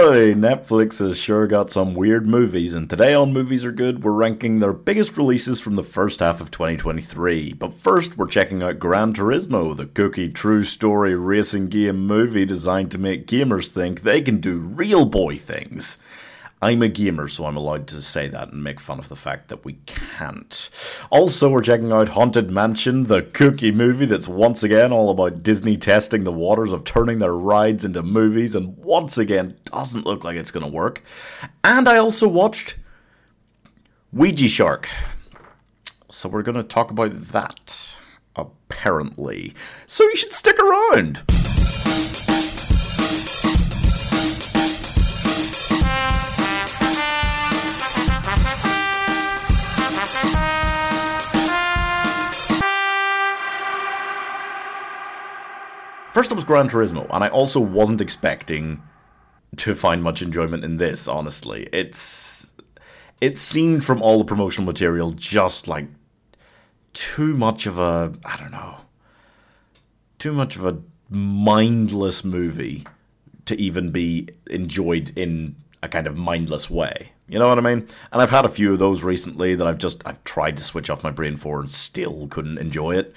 boy, Netflix has sure got some weird movies, and today on Movies Are Good, we're ranking their biggest releases from the first half of 2023. But first, we're checking out Gran Turismo, the cookie true story racing game movie designed to make gamers think they can do real boy things. I'm a gamer, so I'm allowed to say that and make fun of the fact that we can't. Also, we're checking out Haunted Mansion, the cookie movie that's once again all about Disney testing the waters of turning their rides into movies and once again doesn't look like it's going to work. And I also watched Ouija Shark. So we're going to talk about that, apparently. So you should stick around. First, it was Gran Turismo, and I also wasn't expecting to find much enjoyment in this. Honestly, it's it seemed from all the promotional material just like too much of a I don't know, too much of a mindless movie to even be enjoyed in a kind of mindless way. You know what I mean? And I've had a few of those recently that I've just I've tried to switch off my brain for and still couldn't enjoy it.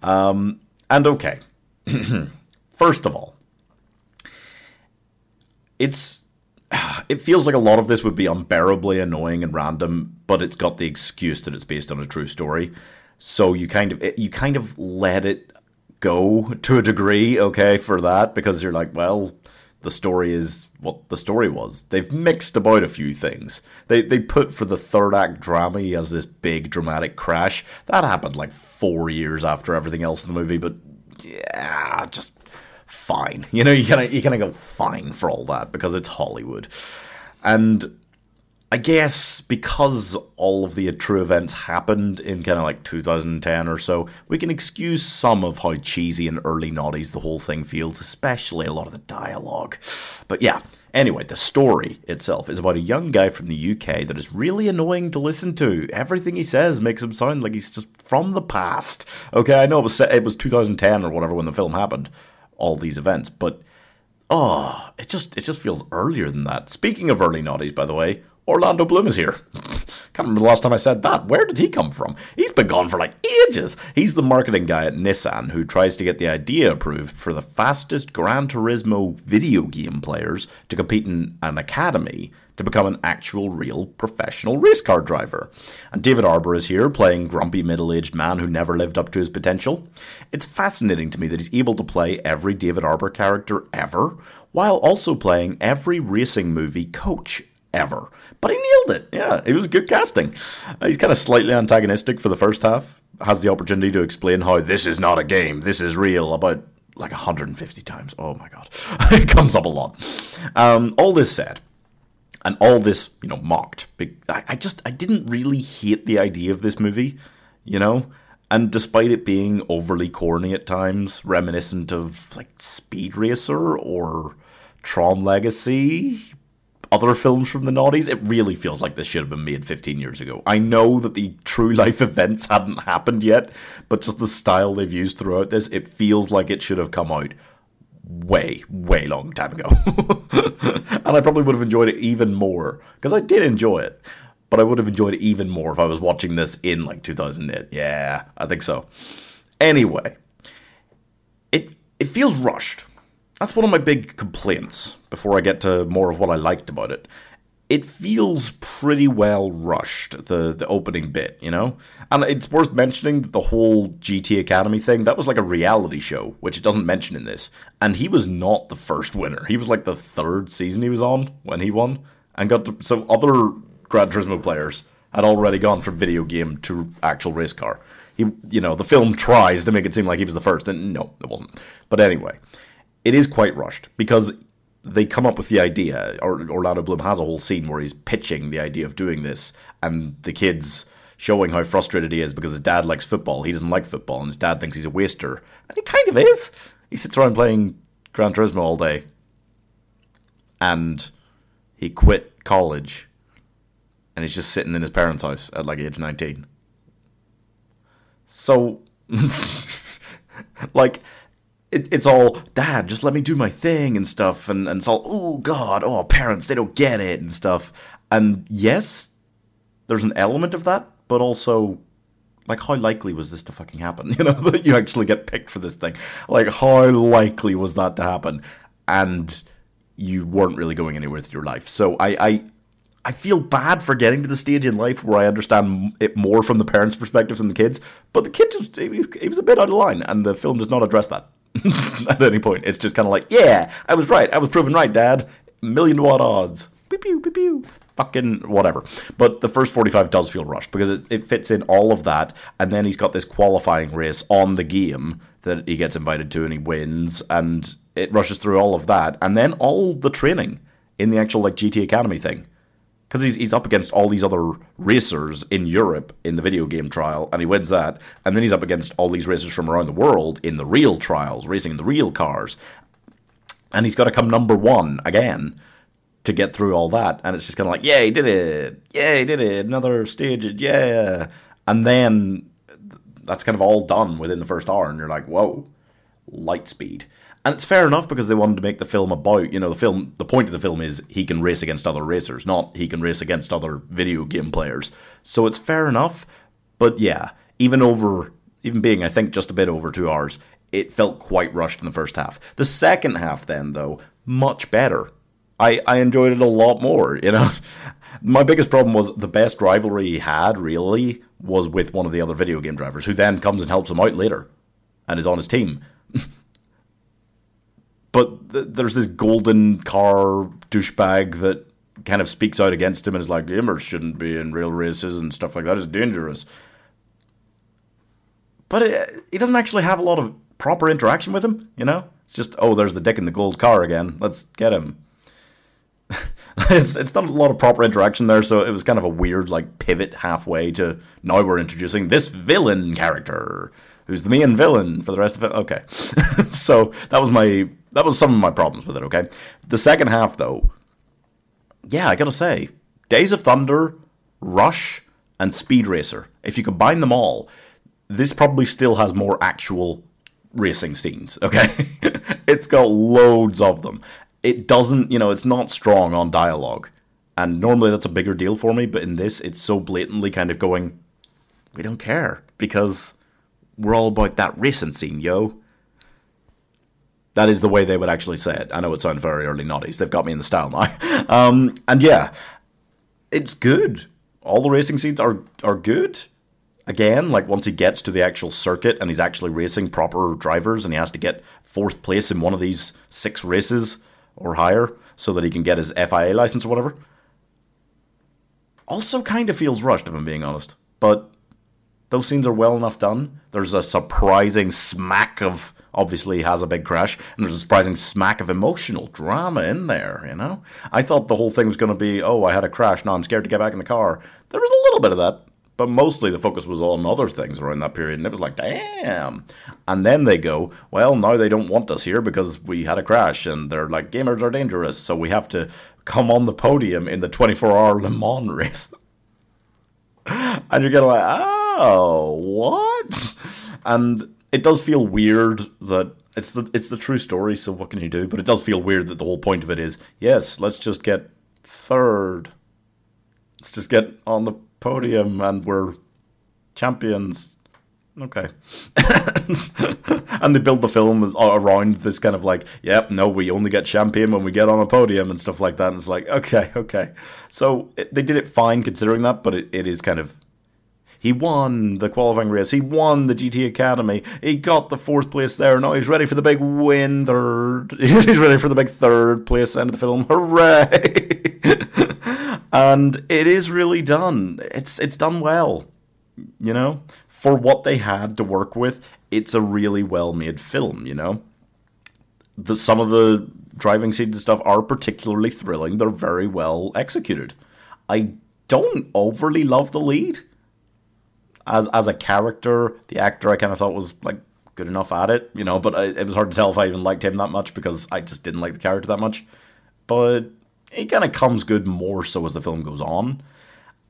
Um, and okay, First of all, it's it feels like a lot of this would be unbearably annoying and random, but it's got the excuse that it's based on a true story. So you kind of you kind of let it go to a degree, okay, for that because you're like, well, the story is what the story was. They've mixed about a few things. They they put for the third act drama as this big dramatic crash that happened like four years after everything else in the movie, but yeah, just fine. You know, you kind of you kind of go fine for all that because it's Hollywood, and I guess because all of the true events happened in kind of like 2010 or so, we can excuse some of how cheesy and early noughties the whole thing feels, especially a lot of the dialogue. But yeah, anyway, the story itself is about a young guy from the UK that is really annoying to listen to. Everything he says makes him sound like he's just from the past. Okay, I know it was it was 2010 or whatever when the film happened, all these events, but oh, it just it just feels earlier than that. Speaking of early noughties, by the way, Orlando Bloom is here. Can't remember the last time I said that. Where did he come from? He's been gone for like ages. He's the marketing guy at Nissan who tries to get the idea approved for the fastest Gran Turismo video game players to compete in an academy to become an actual, real professional race car driver. And David Harbour is here playing grumpy middle aged man who never lived up to his potential. It's fascinating to me that he's able to play every David Harbour character ever, while also playing every racing movie coach ever. But he nailed it. Yeah, it was good casting. Uh, he's kind of slightly antagonistic for the first half. Has the opportunity to explain how this is not a game, this is real, about like 150 times. Oh my god. it comes up a lot. Um, all this said, and all this, you know, mocked. I, I just, I didn't really hate the idea of this movie, you know? And despite it being overly corny at times, reminiscent of like Speed Racer or Tron Legacy, other films from the noughties, it really feels like this should have been made 15 years ago. I know that the true life events hadn't happened yet, but just the style they've used throughout this, it feels like it should have come out way, way long time ago. and I probably would have enjoyed it even more, because I did enjoy it, but I would have enjoyed it even more if I was watching this in like 2008. Yeah, I think so. Anyway, it it feels rushed that's one of my big complaints before I get to more of what I liked about it. It feels pretty well rushed, the, the opening bit, you know? And it's worth mentioning that the whole GT Academy thing, that was like a reality show, which it doesn't mention in this. And he was not the first winner. He was like the third season he was on when he won. And got to, so other Gran Turismo players had already gone from video game to actual race car. He, you know, the film tries to make it seem like he was the first, and no, it wasn't. But anyway, it is quite rushed because they come up with the idea, or Orlando Bloom has a whole scene where he's pitching the idea of doing this, and the kids showing how frustrated he is because his dad likes football. He doesn't like football, and his dad thinks he's a waster. And he kind of is. He sits around playing Gran Turismo all day. And he quit college. And he's just sitting in his parents' house at like age 19. So, like, it, it's all dad just let me do my thing and stuff and, and it's all oh god oh parents they don't get it and stuff and yes there's an element of that but also like how likely was this to fucking happen you know that you actually get picked for this thing like how likely was that to happen and you weren't really going anywhere with your life so i i I feel bad for getting to the stage in life where I understand it more from the parents' perspective than the kids. But the kid just, he was, he was a bit out of line, and the film does not address that. at any point. It's just kind of like, yeah, I was right. I was proven right, Dad. Million to one odds. Pew pew pew pew. Fucking whatever. But the first 45 does feel rushed because it, it fits in all of that. And then he's got this qualifying race on the game that he gets invited to and he wins. And it rushes through all of that. And then all the training in the actual like GT Academy thing because he's, he's up against all these other racers in Europe in the video game trial, and he wins that. And then he's up against all these racers from around the world in the real trials, racing in the real cars. And he's got to come number one again to get through all that. And it's just kind of like, yeah, he did it. Yeah, he did it. Another stage. Yeah. And then that's kind of all done within the first hour. And you're like, whoa, light speed. And it's fair enough because they wanted to make the film about, you know, the film, the point of the film is he can race against other racers, not he can race against other video game players. So it's fair enough. But yeah, even over, even being, I think, just a bit over two hours, it felt quite rushed in the first half. The second half, then, though, much better. I, I enjoyed it a lot more, you know. My biggest problem was the best rivalry he had, really, was with one of the other video game drivers, who then comes and helps him out later and is on his team. But th- there's this golden car douchebag that kind of speaks out against him and is like, gamers shouldn't be in real races and stuff like that. It's dangerous. But it, he doesn't actually have a lot of proper interaction with him, you know? It's just, oh, there's the dick in the gold car again. Let's get him. it's it's not a lot of proper interaction there, so it was kind of a weird like pivot halfway to now we're introducing this villain character who's the main villain for the rest of it. Okay, so that was my that was some of my problems with it. Okay, the second half though, yeah, I gotta say, Days of Thunder, Rush, and Speed Racer. If you combine them all, this probably still has more actual racing scenes. Okay, it's got loads of them. It doesn't, you know, it's not strong on dialogue. And normally that's a bigger deal for me, but in this, it's so blatantly kind of going, we don't care because we're all about that racing scene, yo. That is the way they would actually say it. I know it sounds very early noughties. They've got me in the style now. Um, and yeah, it's good. All the racing scenes are are good. Again, like once he gets to the actual circuit and he's actually racing proper drivers and he has to get fourth place in one of these six races or higher so that he can get his FIA license or whatever. Also kind of feels rushed if I'm being honest. But those scenes are well enough done. There's a surprising smack of obviously has a big crash, and there's a surprising smack of emotional drama in there, you know? I thought the whole thing was going to be, oh, I had a crash, now I'm scared to get back in the car. There was a little bit of that, but mostly the focus was on other things around that period, and it was like, damn. And then they go, well, now they don't want us here because we had a crash, and they're like, gamers are dangerous, so we have to come on the podium in the 24 hour Le Mans race. and you're getting like, oh, what? And it does feel weird that it's the it's the true story. So what can you do? But it does feel weird that the whole point of it is yes, let's just get third. Let's just get on the podium and we're champions. Okay. and they build the film around this kind of like, yep, no, we only get champion when we get on a podium and stuff like that. And it's like, okay, okay. So it, they did it fine considering that, but it, it is kind of he won the qualifying race. He won the GT Academy. He got the fourth place there. Now he's ready for the big win third. he's ready for the big third place end of the film. Hooray! and it is really done. It's it's done well. You know, for what they had to work with, it's a really well made film. You know, the some of the driving scenes and stuff are particularly thrilling. They're very well executed. I don't overly love the lead as as a character, the actor I kind of thought was like good enough at it, you know. But I, it was hard to tell if I even liked him that much because I just didn't like the character that much. But he kind of comes good more so as the film goes on.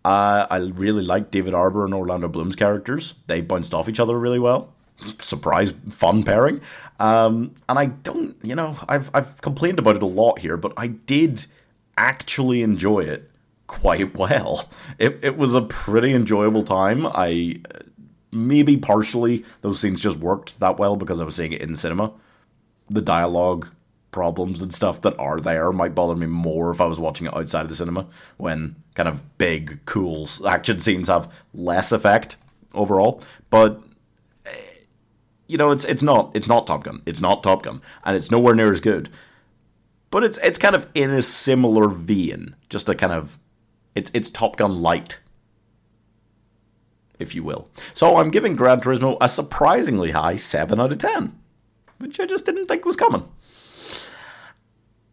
Uh, I really like David Harbour and Orlando Bloom's characters. They bounced off each other really well. surprise fun pairing. Um, and I don't, you know, I've I've complained about it a lot here, but I did actually enjoy it quite well. It it was a pretty enjoyable time. I maybe partially those scenes just worked that well because I was seeing it in cinema. The dialogue problems and stuff that are there might bother me more if I was watching it outside of the cinema when kind of big cool action scenes have less effect overall. But eh, you know, it's it's not it's not Top Gun. It's not Top Gun, and it's nowhere near as good. But it's it's kind of in a similar vein, just a kind of it's it's Top Gun light, if you will. So I'm giving Gran Turismo a surprisingly high seven out of ten, which I just didn't think was coming.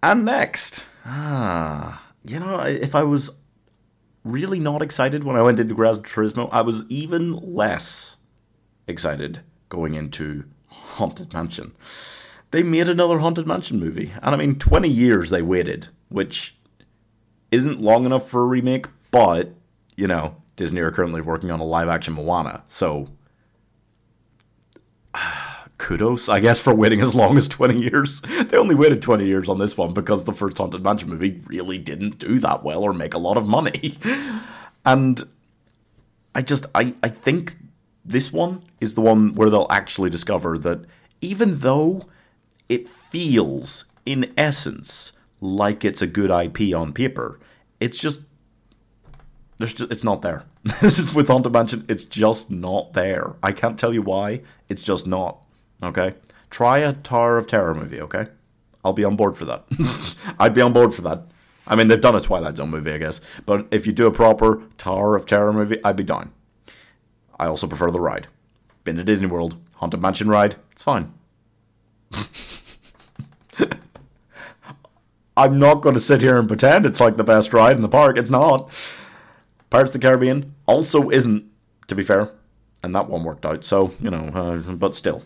And next, ah, you know, if I was really not excited when I went into Gran Turismo, I was even less excited going into Haunted Mansion. They made another Haunted Mansion movie, and I mean, 20 years they waited, which isn't long enough for a remake, but, you know, Disney are currently working on a live action Moana, so kudos, I guess, for waiting as long as 20 years. They only waited 20 years on this one because the first Haunted Mansion movie really didn't do that well or make a lot of money. And I just, I, I think this one is the one where they'll actually discover that even though it feels, in essence, like it's a good IP on paper, it's just there's just, it's not there. With Haunted Mansion, it's just not there. I can't tell you why. It's just not. Okay? Try a Tower of Terror movie, okay? I'll be on board for that. I'd be on board for that. I mean, they've done a Twilight Zone movie, I guess. But if you do a proper Tower of Terror movie, I'd be down. I also prefer the ride. Been to Disney World, Haunted Mansion ride, it's fine. I'm not going to sit here and pretend it's like the best ride in the park. It's not. Pirates of the Caribbean also isn't, to be fair. And that one worked out, so, you know, uh, but still.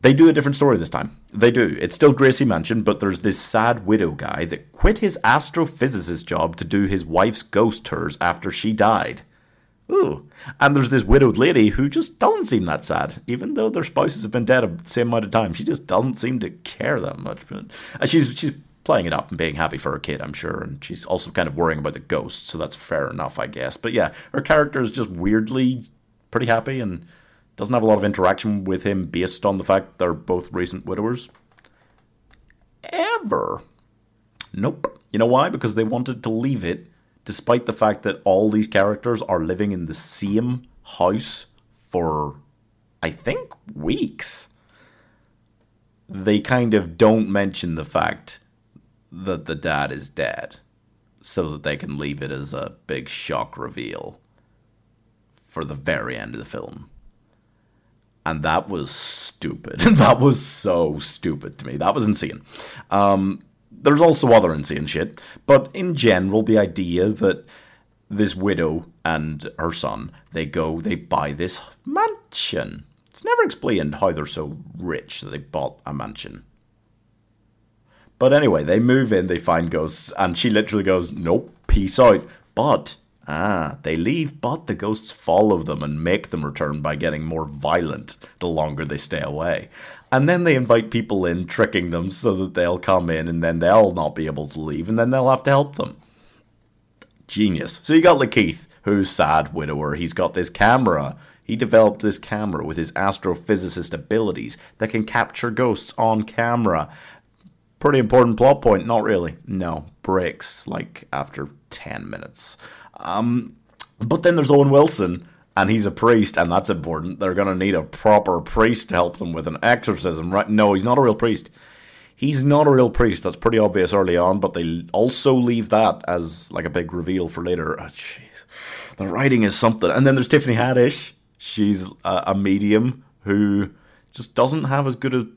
They do a different story this time. They do. It's still Gracey Mansion, but there's this sad widow guy that quit his astrophysicist job to do his wife's ghost tours after she died. Ooh. And there's this widowed lady who just doesn't seem that sad, even though their spouses have been dead a same amount of time. She just doesn't seem to care that much. But she's she's playing it up and being happy for her kid, I'm sure, and she's also kind of worrying about the ghosts, so that's fair enough, I guess. But yeah, her character is just weirdly pretty happy and doesn't have a lot of interaction with him based on the fact they're both recent widowers. Ever. Nope. You know why? Because they wanted to leave it, despite the fact that all these characters are living in the same house for, I think, weeks. They kind of don't mention the fact that the dad is dead so that they can leave it as a big shock reveal for the very end of the film and that was stupid. that was so stupid to me. That was insane. Um, there's also other insane shit, but in general, the idea that this widow and her son they go they buy this mansion. It's never explained how they're so rich that they bought a mansion. But anyway, they move in, they find ghosts, and she literally goes, "Nope, peace out." But Ah, they leave, but the ghosts follow them and make them return by getting more violent the longer they stay away. And then they invite people in, tricking them so that they'll come in and then they'll not be able to leave and then they'll have to help them. Genius. So you got Lakeith, who's sad widower. He's got this camera. He developed this camera with his astrophysicist abilities that can capture ghosts on camera. Pretty important plot point, not really. No, breaks like after 10 minutes. Um, but then there's Owen Wilson, and he's a priest, and that's important. They're going to need a proper priest to help them with an exorcism, right? No, he's not a real priest. He's not a real priest. That's pretty obvious early on, but they also leave that as like a big reveal for later. Oh, jeez, the writing is something. And then there's Tiffany Haddish. She's a, a medium who just doesn't have as good a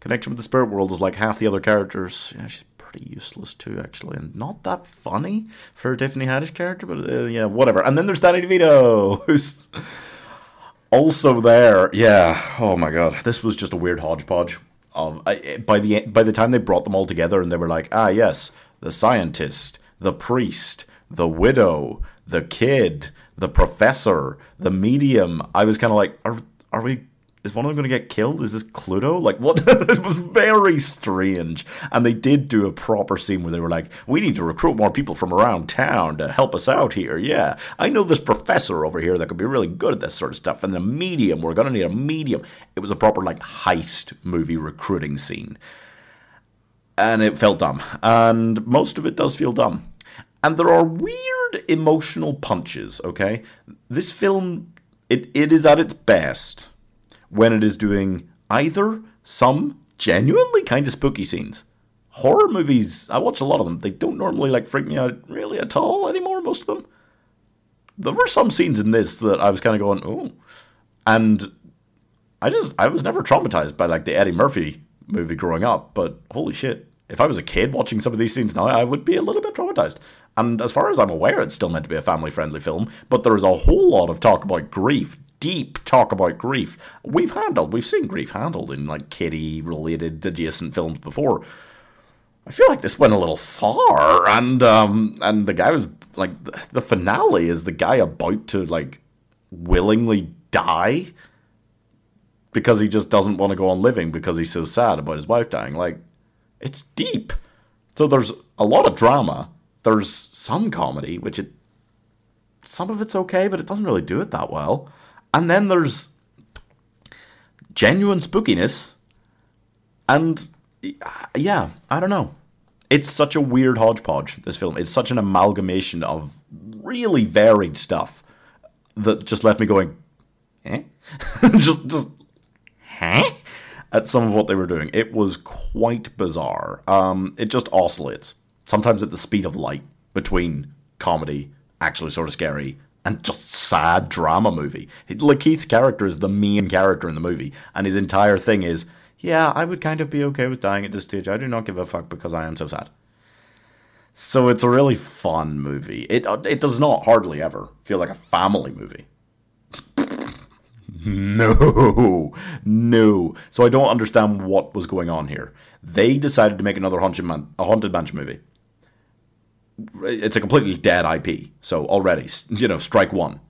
connection with the spirit world is like half the other characters. Yeah, she's pretty useless too, actually, and not that funny for a Tiffany Haddish character. But uh, yeah, whatever. And then there's Danny DeVito, who's also there. Yeah. Oh my god, this was just a weird hodgepodge. Of I, by the by the time they brought them all together and they were like, ah yes, the scientist, the priest, the widow, the kid, the professor, the medium. I was kind of like, are are we is one of them going to get killed? Is this Cluedo? Like, what? it was very strange. And they did do a proper scene where they were like, we need to recruit more people from around town to help us out here. Yeah. I know this professor over here that could be really good at this sort of stuff. And the medium, we're going to need a medium. It was a proper, like, heist movie recruiting scene. And it felt dumb. And most of it does feel dumb. And there are weird emotional punches, okay? This film, it, it is at its best when it is doing either some genuinely kind of spooky scenes. Horror movies, I watch a lot of them. They don't normally like freak me out really at all anymore, most of them. There were some scenes in this that I was kind of going, oh. And I just, I was never traumatized by like the Eddie Murphy movie growing up, but holy shit. If I was a kid watching some of these scenes now, I would be a little bit traumatized. And as far as I'm aware, it's still meant to be a family friendly film, but there is a whole lot of talk about grief deep talk about grief. We've handled, we've seen grief handled in like kitty related adjacent films before. I feel like this went a little far, and um, and the guy was like, the finale is the guy about to like willingly die because he just doesn't want to go on living because he's so sad about his wife dying. Like, it's deep. So there's a lot of drama. There's some comedy, which it some of it's okay, but it doesn't really do it that well. And then there's genuine spookiness. And yeah, I don't know. It's such a weird hodgepodge, this film. It's such an amalgamation of really varied stuff that just left me going, eh? just, just, huh? At some of what they were doing. It was quite bizarre. Um, it just oscillates, sometimes at the speed of light, between comedy, actually sort of scary, and just sad drama movie. Lakeith's character is the main character in the movie, and his entire thing is, yeah, I would kind of be okay with dying at this stage. I do not give a fuck because I am so sad. So it's a really fun movie. It it does not hardly ever feel like a family movie. no, no. So I don't understand what was going on here. They decided to make another haunted man, a haunted mansion movie it's a completely dead IP. So already, you know, strike one.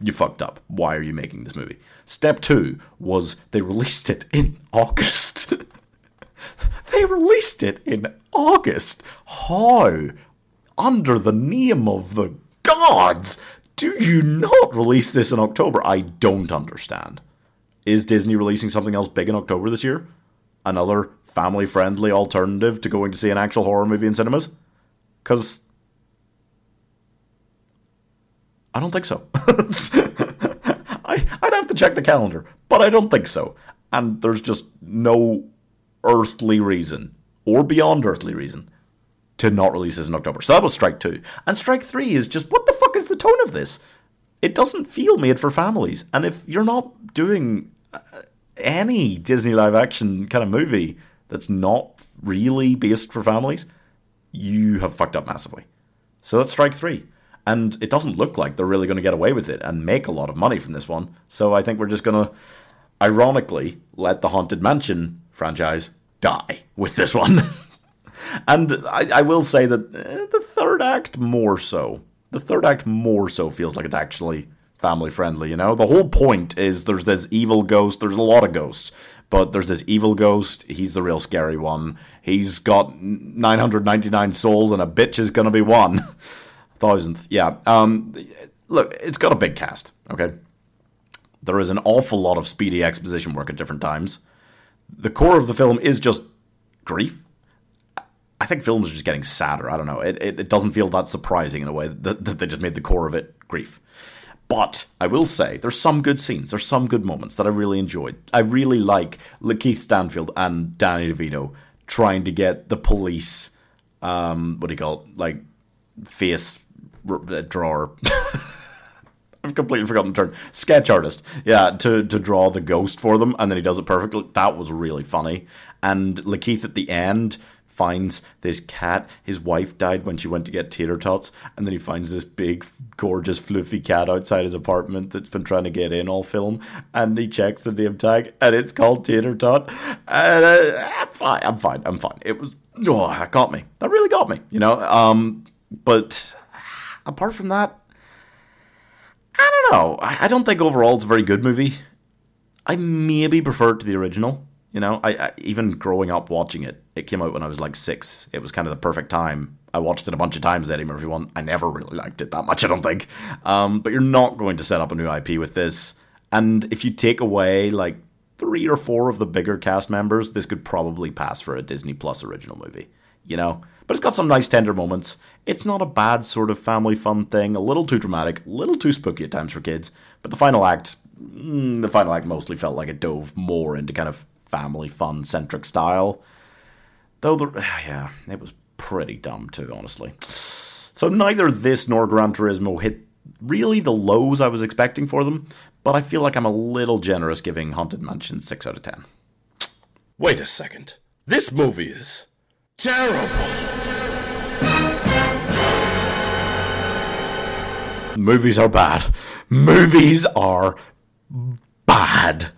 You fucked up. Why are you making this movie? Step two was they released it in August. they released it in August. How? Under the name of the gods, do you not release this in October? I don't understand. Is Disney releasing something else big in October this year? Another family friendly alternative to going to see an actual horror movie in cinemas? Because I don't think so. I, I'd have to check the calendar, but I don't think so. And there's just no earthly reason, or beyond earthly reason, to not release this in October. So that was strike two. And strike three is just what the fuck is the tone of this? It doesn't feel made for families. And if you're not doing uh, any Disney live action kind of movie that's not really based for families, you have fucked up massively. So that's strike three. And it doesn't look like they're really going to get away with it and make a lot of money from this one. So I think we're just going to, ironically, let the Haunted Mansion franchise die with this one. and I, I, will say that eh, the third act more so. The third act more so feels like it's actually family friendly, you know? The whole point is there's this evil ghost, there's a lot of ghosts, but there's this evil ghost, he's the real scary one. He's got 999 souls and a bitch is going to be one. thousandth. Yeah. Um, look, it's got a big cast. Okay. There is an awful lot of speedy exposition work at different times. The core of the film is just grief. I think films are just getting sadder. I don't know. It, it, it doesn't feel that surprising in a way that, that they just made the core of it grief. But I will say there's some good scenes, there's some good moments that I really enjoyed. I really like Lakeith Stanfield and Danny DeVito trying to get the police, um, what do you call it, like face drawer. I've completely forgotten the term. Sketch artist. Yeah, to, to draw the ghost for them, and then he does it perfectly. That was really funny. And Lakeith at the end finds this cat. His wife died when she went to get tater tots, and then he finds this big, gorgeous, fluffy cat outside his apartment that's been trying to get in all film. And he checks the name tag, and it's called Tater Tot. And uh, I'm fine. I'm fine. I'm fine. It was oh, that got me. That really got me. You know. Um, but apart from that, I don't know. I, don't think overall it's a very good movie. I maybe prefer it to the original. You know, I, I even growing up watching it, it came out when I was like six. It was kind of the perfect time. I watched it a bunch of times, the Eddie Murphy one. I never really liked it that much, I don't think. Um, but you're not going to set up a new IP with this. And if you take away like three or four of the bigger cast members, this could probably pass for a Disney Plus original movie. You know? But it's got some nice tender moments. It's not a bad sort of family fun thing, a little too dramatic, a little too spooky at times for kids. But the final act, mm, the final act mostly felt like it dove more into kind of family fun centric style. Though the yeah, it was pretty dumb too, honestly. So neither this nor Gran Turismo hit really the lows I was expecting for them, but I feel like I'm a little generous giving Haunted Mansion 6 out of 10. Wait a second. This movie is terrible. Movies are bad. Movies are bad.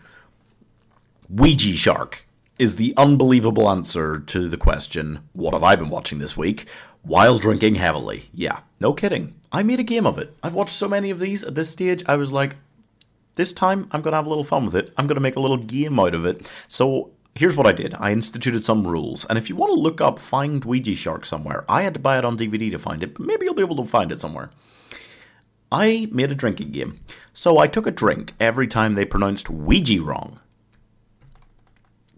Ouija Shark is the unbelievable answer to the question, What have I been watching this week? While drinking heavily. Yeah, no kidding. I made a game of it. I've watched so many of these at this stage, I was like, this time I'm going to have a little fun with it. I'm going to make a little game out of it. So here's what I did I instituted some rules. And if you want to look up Find Ouija Shark somewhere, I had to buy it on DVD to find it, but maybe you'll be able to find it somewhere. I made a drinking game. So I took a drink every time they pronounced Ouija wrong.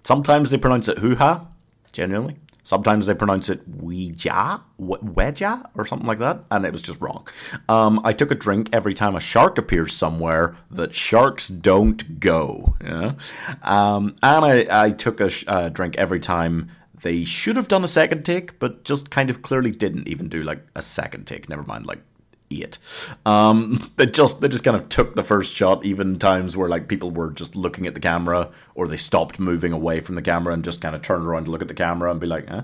Sometimes they pronounce it hoo ha, genuinely. Sometimes they pronounce it Ouija, Ouija, or something like that, and it was just wrong. Um, I took a drink every time a shark appears somewhere that sharks don't go. Yeah? Um, and I, I took a sh- uh, drink every time they should have done a second take, but just kind of clearly didn't even do like a second take. Never mind, like it. Um, they just they just kind of took the first shot, even times where like people were just looking at the camera or they stopped moving away from the camera and just kind of turned around to look at the camera and be like, eh?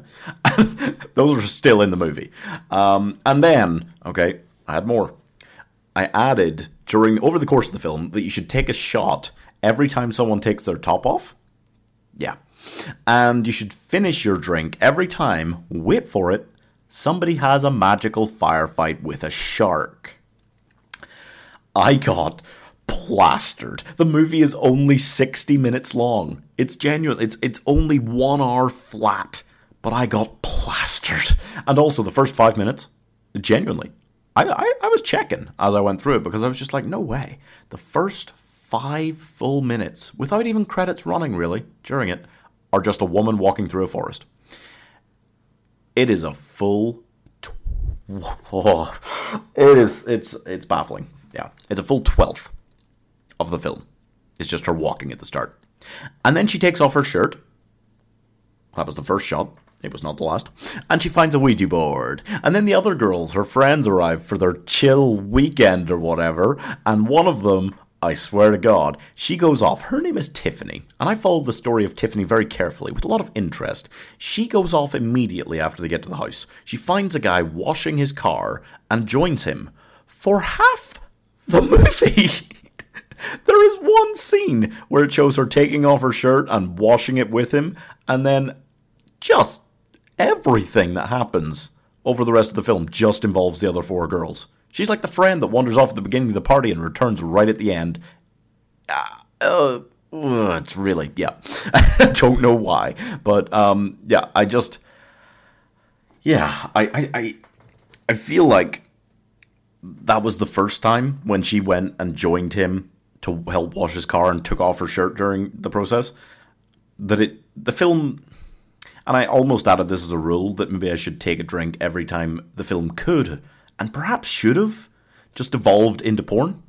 those are still in the movie. Um, and then, okay, I had more. I added during over the course of the film that you should take a shot every time someone takes their top off. Yeah. And you should finish your drink every time, wait for it, somebody has a magical firefight with a shark. I got plastered. The movie is only 60 minutes long. It's genuine. It's it's only 1 hour flat, but I got plastered. And also the first 5 minutes, genuinely. I, I, I was checking as I went through it because I was just like, no way. The first 5 full minutes without even credits running really during it are just a woman walking through a forest. It is a full. Oh, it is. It's it's baffling. Yeah, it's a full twelfth of the film. It's just her walking at the start, and then she takes off her shirt. That was the first shot. It was not the last. And she finds a Ouija board. And then the other girls, her friends, arrive for their chill weekend or whatever. And one of them I swear to God, she goes off. Her name is Tiffany, and I followed the story of Tiffany very carefully with a lot of interest. She goes off immediately after they get to the house. She finds a guy washing his car and joins him for half the movie. there is one scene where it shows her taking off her shirt and washing it with him, and then just everything that happens over the rest of the film just involves the other four girls. She's like the friend that wanders off at the beginning of the party and returns right at the end. Uh, uh, it's really yeah. I don't know why, but um, yeah, I just yeah, I, I I I feel like that was the first time when she went and joined him to help wash his car and took off her shirt during the process. That it the film and I almost added this as a rule that maybe I should take a drink every time the film could and perhaps should have just evolved into porn.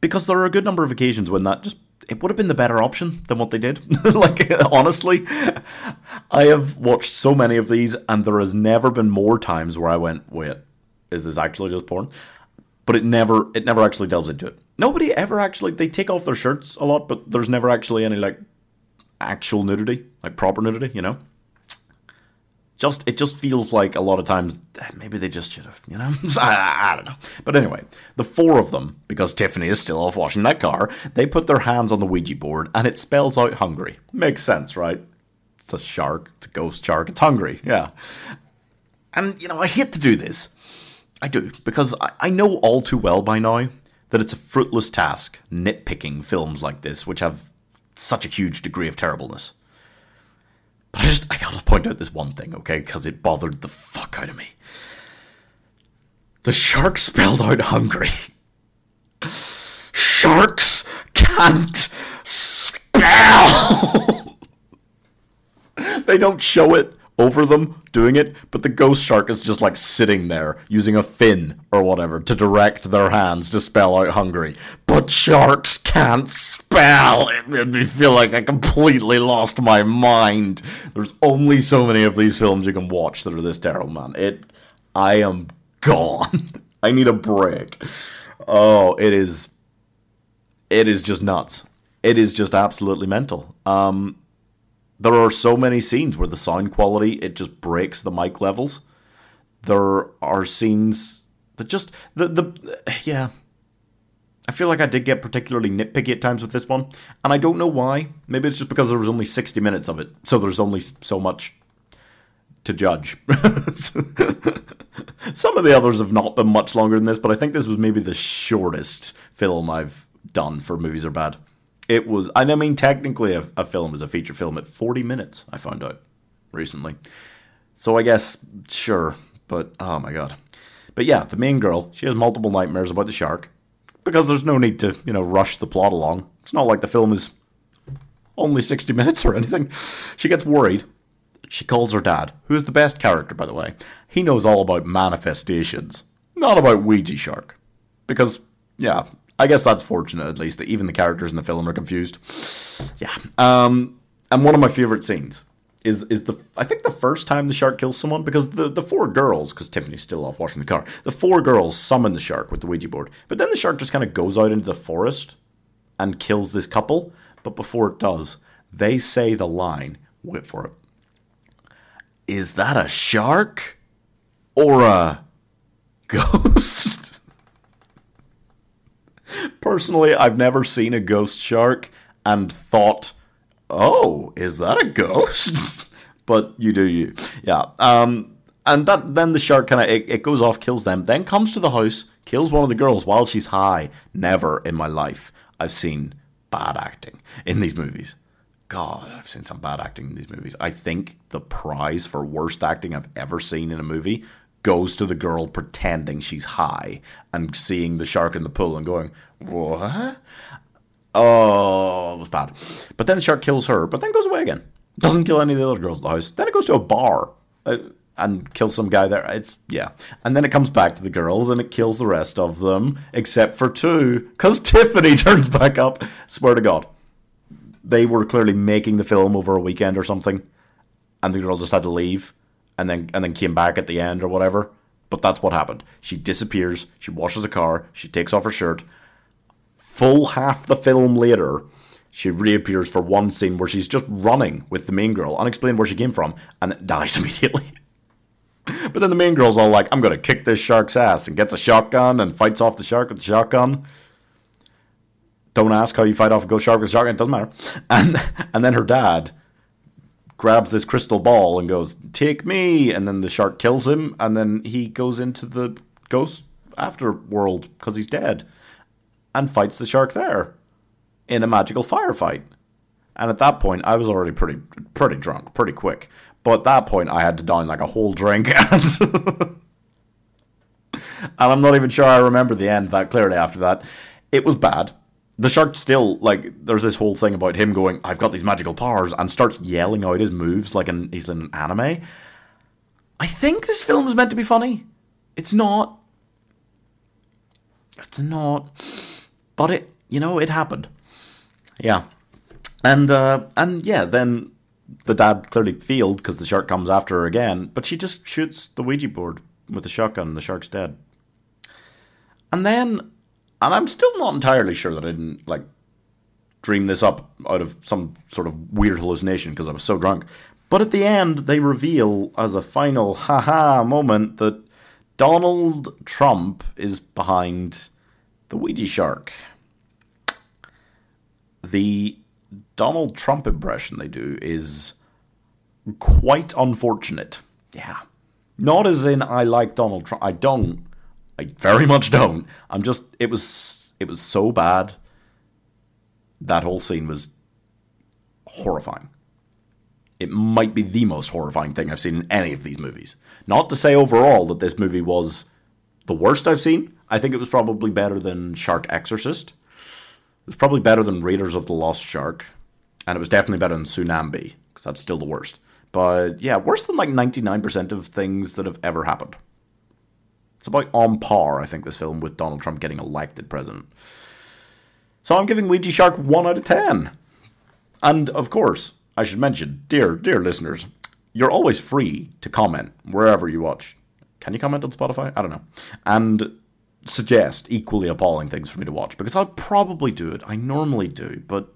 Because there are a good number of occasions when that just it would have been the better option than what they did. like honestly, I have watched so many of these and there has never been more times where I went, "Wait, is this actually just porn?" But it never it never actually delves into it. Nobody ever actually they take off their shirts a lot, but there's never actually any like actual nudity, like proper nudity, you know? Just it just feels like a lot of times maybe they just should have, you know. I, I, don't know, but anyway, the four of them, because Tiffany is still off washing that car, they put their hands on the Ouija board, and it spells out hungry. Makes sense, right? It's a shark, it's a ghost shark, it's hungry, yeah. And you know, I hate to do this, I do because I, I know all too well by now that it's a fruitless task nitpicking films like this, which have such a huge degree of terribleness. But I just I gotta point out this one thing, okay? Because it bothered the fuck out of me. The shark spelled out hungry. Sharks can't spell. they don't show it over them doing it, but the ghost shark is just like sitting there using a fin or whatever to direct their hands to spell out hungry. But sharks can't spell. It made me feel like I completely lost my mind. There's only so many of these films you can watch that are this terrible, man. It, I am gone. I need a break. Oh, it is. It is just nuts. It is just absolutely mental. Um, there are so many scenes where the sound quality it just breaks the mic levels. There are scenes that just the the yeah. I feel like I did get particularly nitpicky at times with this one, and I don't know why. Maybe it's just because there was only sixty minutes of it, so there's only so much to judge. Some of the others have not been much longer than this, but I think this was maybe the shortest film I've done for movies are bad. It was, I mean, technically, a, a film is a feature film at 40 minutes, I found out recently. So I guess, sure, but oh my god. But yeah, the main girl, she has multiple nightmares about the shark because there's no need to, you know, rush the plot along. It's not like the film is only 60 minutes or anything. She gets worried. She calls her dad, who is the best character, by the way. He knows all about manifestations, not about Ouija shark. Because, yeah, I guess that's fortunate at least that even the characters in the film are confused. Yeah. Um, and one of my favorite scenes is is the I think the first time the shark kills someone because the the four girls because Tiffany's still off washing the car. The four girls summon the shark with the Ouija board, but then the shark just kind of goes out into the forest and kills this couple. But before it does, they say the line. Wait for it. Is that a shark or a ghost? Personally, I've never seen a ghost shark and thought, "Oh, is that a ghost?" but you do you, yeah. Um, and that then the shark kind of it, it goes off, kills them, then comes to the house, kills one of the girls while she's high. Never in my life I've seen bad acting in these movies. God, I've seen some bad acting in these movies. I think the prize for worst acting I've ever seen in a movie goes to the girl pretending she's high and seeing the shark in the pool and going, What? Oh, it was bad. But then the shark kills her, but then goes away again. Doesn't kill any of the other girls in the house. Then it goes to a bar uh, and kills some guy there. It's, yeah. And then it comes back to the girls and it kills the rest of them, except for two, because Tiffany turns back up. Swear to God. They were clearly making the film over a weekend or something, and the girl just had to leave and then and then came back at the end or whatever. But that's what happened. She disappears. She washes a car. She takes off her shirt. Full half the film later, she reappears for one scene where she's just running with the main girl, unexplained where she came from, and dies immediately. but then the main girl's all like, "I'm gonna kick this shark's ass," and gets a shotgun and fights off the shark with the shotgun. Don't ask how you fight off a ghost shark with a shotgun; it doesn't matter. And and then her dad grabs this crystal ball and goes, "Take me!" And then the shark kills him, and then he goes into the ghost afterworld because he's dead, and fights the shark there in a magical firefight. And at that point, I was already pretty pretty drunk, pretty quick. But at that point, I had to down like a whole drink, and, and I'm not even sure I remember the end that clearly. After that, it was bad the shark still like there's this whole thing about him going i've got these magical powers and starts yelling out his moves like in he's in an anime. I think this film is meant to be funny. It's not. It's not. But it you know it happened. Yeah. And uh and yeah then the dad clearly failed because the shark comes after her again but she just shoots the ouija board with the shotgun and the shark's dead. And then and I'm still not entirely sure that I didn't like dream this up out of some sort of weird hallucination because I was so drunk. But at the end, they reveal as a final haha moment that Donald Trump is behind the Ouija shark. The Donald Trump impression they do is quite unfortunate. Yeah. Not as in I like Donald Trump. I don't. I very much don't. I'm just it was it was so bad. That whole scene was horrifying. It might be the most horrifying thing I've seen in any of these movies. Not to say overall that this movie was the worst I've seen. I think it was probably better than Shark Exorcist. It was probably better than Raiders of the Lost Shark. And it was definitely better than Tsunami, because that's still the worst. But yeah, worse than like 99% of things that have ever happened. It's about on par, I think, this film, with Donald Trump getting elected president. So I'm giving Ouija Shark 1 out of 10. And of course, I should mention, dear, dear listeners, you're always free to comment wherever you watch. Can you comment on Spotify? I don't know. And suggest equally appalling things for me to watch because I'll probably do it. I normally do, but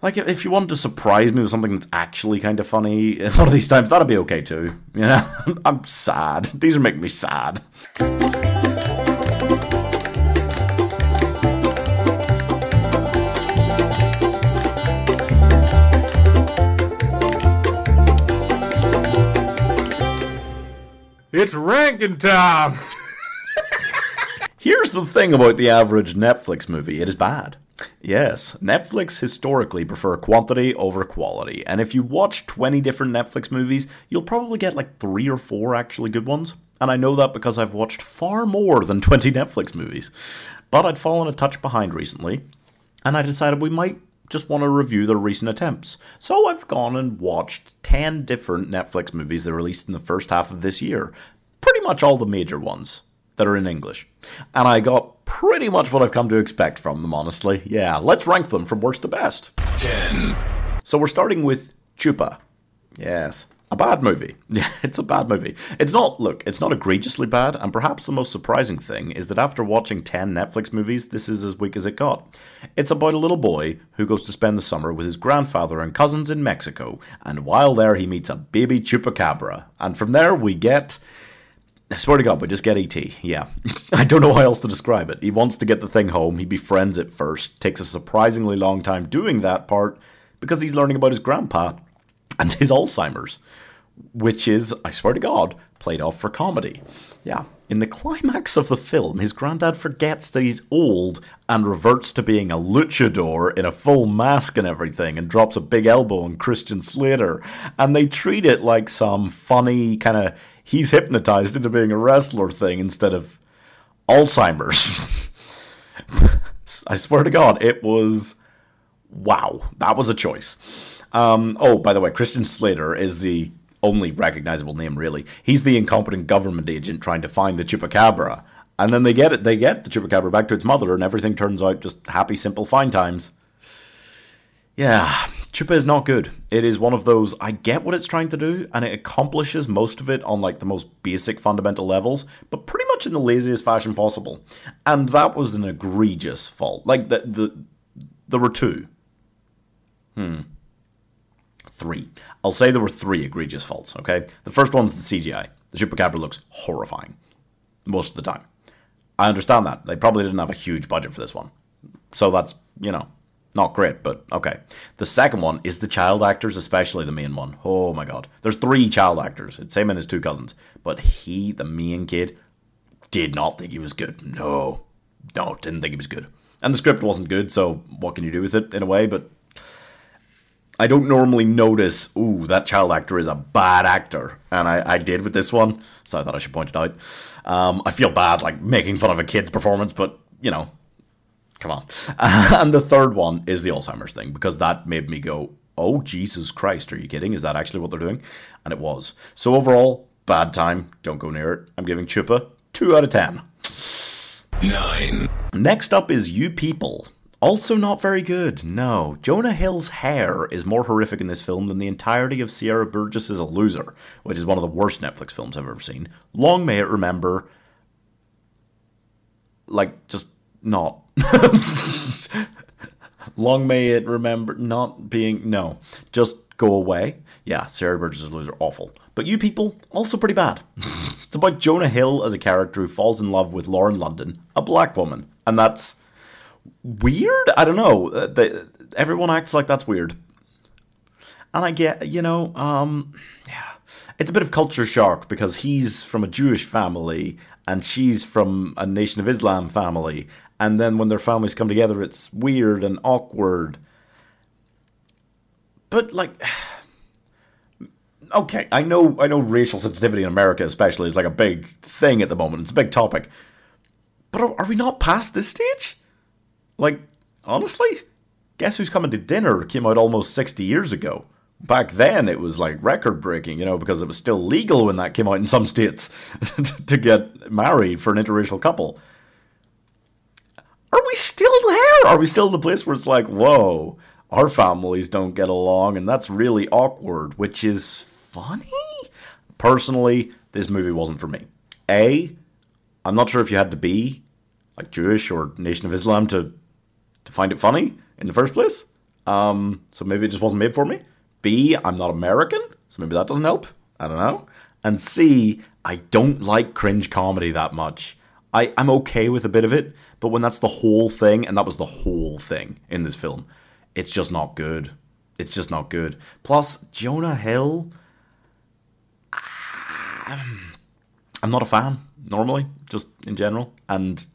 like if you wanted to surprise me with something that's actually kind of funny one of these times, that'd be okay too. You know, I'm sad. These are making me sad. It's ranking time. Here's the thing about the average Netflix movie it is bad. Yes, Netflix historically prefer quantity over quality, and if you watch 20 different Netflix movies, you'll probably get like 3 or 4 actually good ones. And I know that because I've watched far more than 20 Netflix movies. But I'd fallen a touch behind recently, and I decided we might just want to review their recent attempts. So I've gone and watched 10 different Netflix movies that released in the first half of this year. Pretty much all the major ones that are in English. And I got pretty much what I've come to expect from them, honestly. Yeah, let's rank them from worst to best. 10. So we're starting with Chupa. Yes. A bad movie. Yeah, it's a bad movie. It's not, look, it's not egregiously bad, and perhaps the most surprising thing is that after watching 10 Netflix movies, this is as weak as it got. It's about a little boy who goes to spend the summer with his grandfather and cousins in Mexico, and while there he meets a baby chupacabra. And from there we get. I swear to God, we just get ET. Yeah. I don't know how else to describe it. He wants to get the thing home. He befriends it first. Takes a surprisingly long time doing that part because he's learning about his grandpa and his Alzheimer's, which is, I swear to God, played off for comedy. Yeah. In the climax of the film, his granddad forgets that he's old and reverts to being a luchador in a full mask and everything and drops a big elbow on Christian Slater. And they treat it like some funny kind of he's hypnotized into being a wrestler thing instead of Alzheimer's. I swear to God, it was wow. That was a choice. Um, oh, by the way, Christian Slater is the only recognizable name, really. He's the incompetent government agent trying to find the chupacabra, and then they get it. They get the chupacabra back to its mother, and everything turns out just happy, simple, fine times. Yeah, Chupa is not good. It is one of those. I get what it's trying to do, and it accomplishes most of it on like the most basic fundamental levels, but pretty much in the laziest fashion possible. And that was an egregious fault. Like the the there were two. Hmm. Three. I'll say there were three egregious faults. Okay, the first one's the CGI. The chupacabra looks horrifying most of the time. I understand that they probably didn't have a huge budget for this one, so that's you know not great, but okay. The second one is the child actors, especially the main one. Oh my god. There's three child actors. It's him and his two cousins. But he, the main kid, did not think he was good. No. No, didn't think he was good. And the script wasn't good, so what can you do with it in a way? But I don't normally notice, ooh, that child actor is a bad actor. And I, I did with this one, so I thought I should point it out. Um, I feel bad, like, making fun of a kid's performance, but, you know, Come on. and the third one is the Alzheimer's thing because that made me go, oh, Jesus Christ, are you kidding? Is that actually what they're doing? And it was. So overall, bad time. Don't go near it. I'm giving Chupa 2 out of 10. 9. Next up is You People. Also not very good. No. Jonah Hill's hair is more horrific in this film than the entirety of Sierra Burgess' is A Loser, which is one of the worst Netflix films I've ever seen. Long may it remember like just not. Long may it remember not being no. Just go away. Yeah, Sierra Burgess' is loser awful. But you people also pretty bad. it's about Jonah Hill as a character who falls in love with Lauren London, a black woman, and that's weird. I don't know. Uh, they, everyone acts like that's weird, and I get you know, um, yeah, it's a bit of culture shock because he's from a Jewish family and she's from a Nation of Islam family, and then when their families come together, it's weird and awkward. but like okay, I know I know racial sensitivity in America especially is like a big thing at the moment. It's a big topic. But are, are we not past this stage? Like honestly, guess who's coming to dinner came out almost 60 years ago. Back then it was like record breaking, you know, because it was still legal when that came out in some states to get married for an interracial couple. Are we still there? Are we still in the place where it's like, whoa, our families don't get along and that's really awkward, which is funny? Personally, this movie wasn't for me. A, I'm not sure if you had to be like Jewish or Nation of Islam to to find it funny in the first place. Um, so maybe it just wasn't made for me. B, I'm not American, so maybe that doesn't help. I don't know. And C, I don't like cringe comedy that much. I, I'm okay with a bit of it, but when that's the whole thing, and that was the whole thing in this film, it's just not good. It's just not good. Plus, Jonah Hill, um, I'm not a fan normally, just in general, and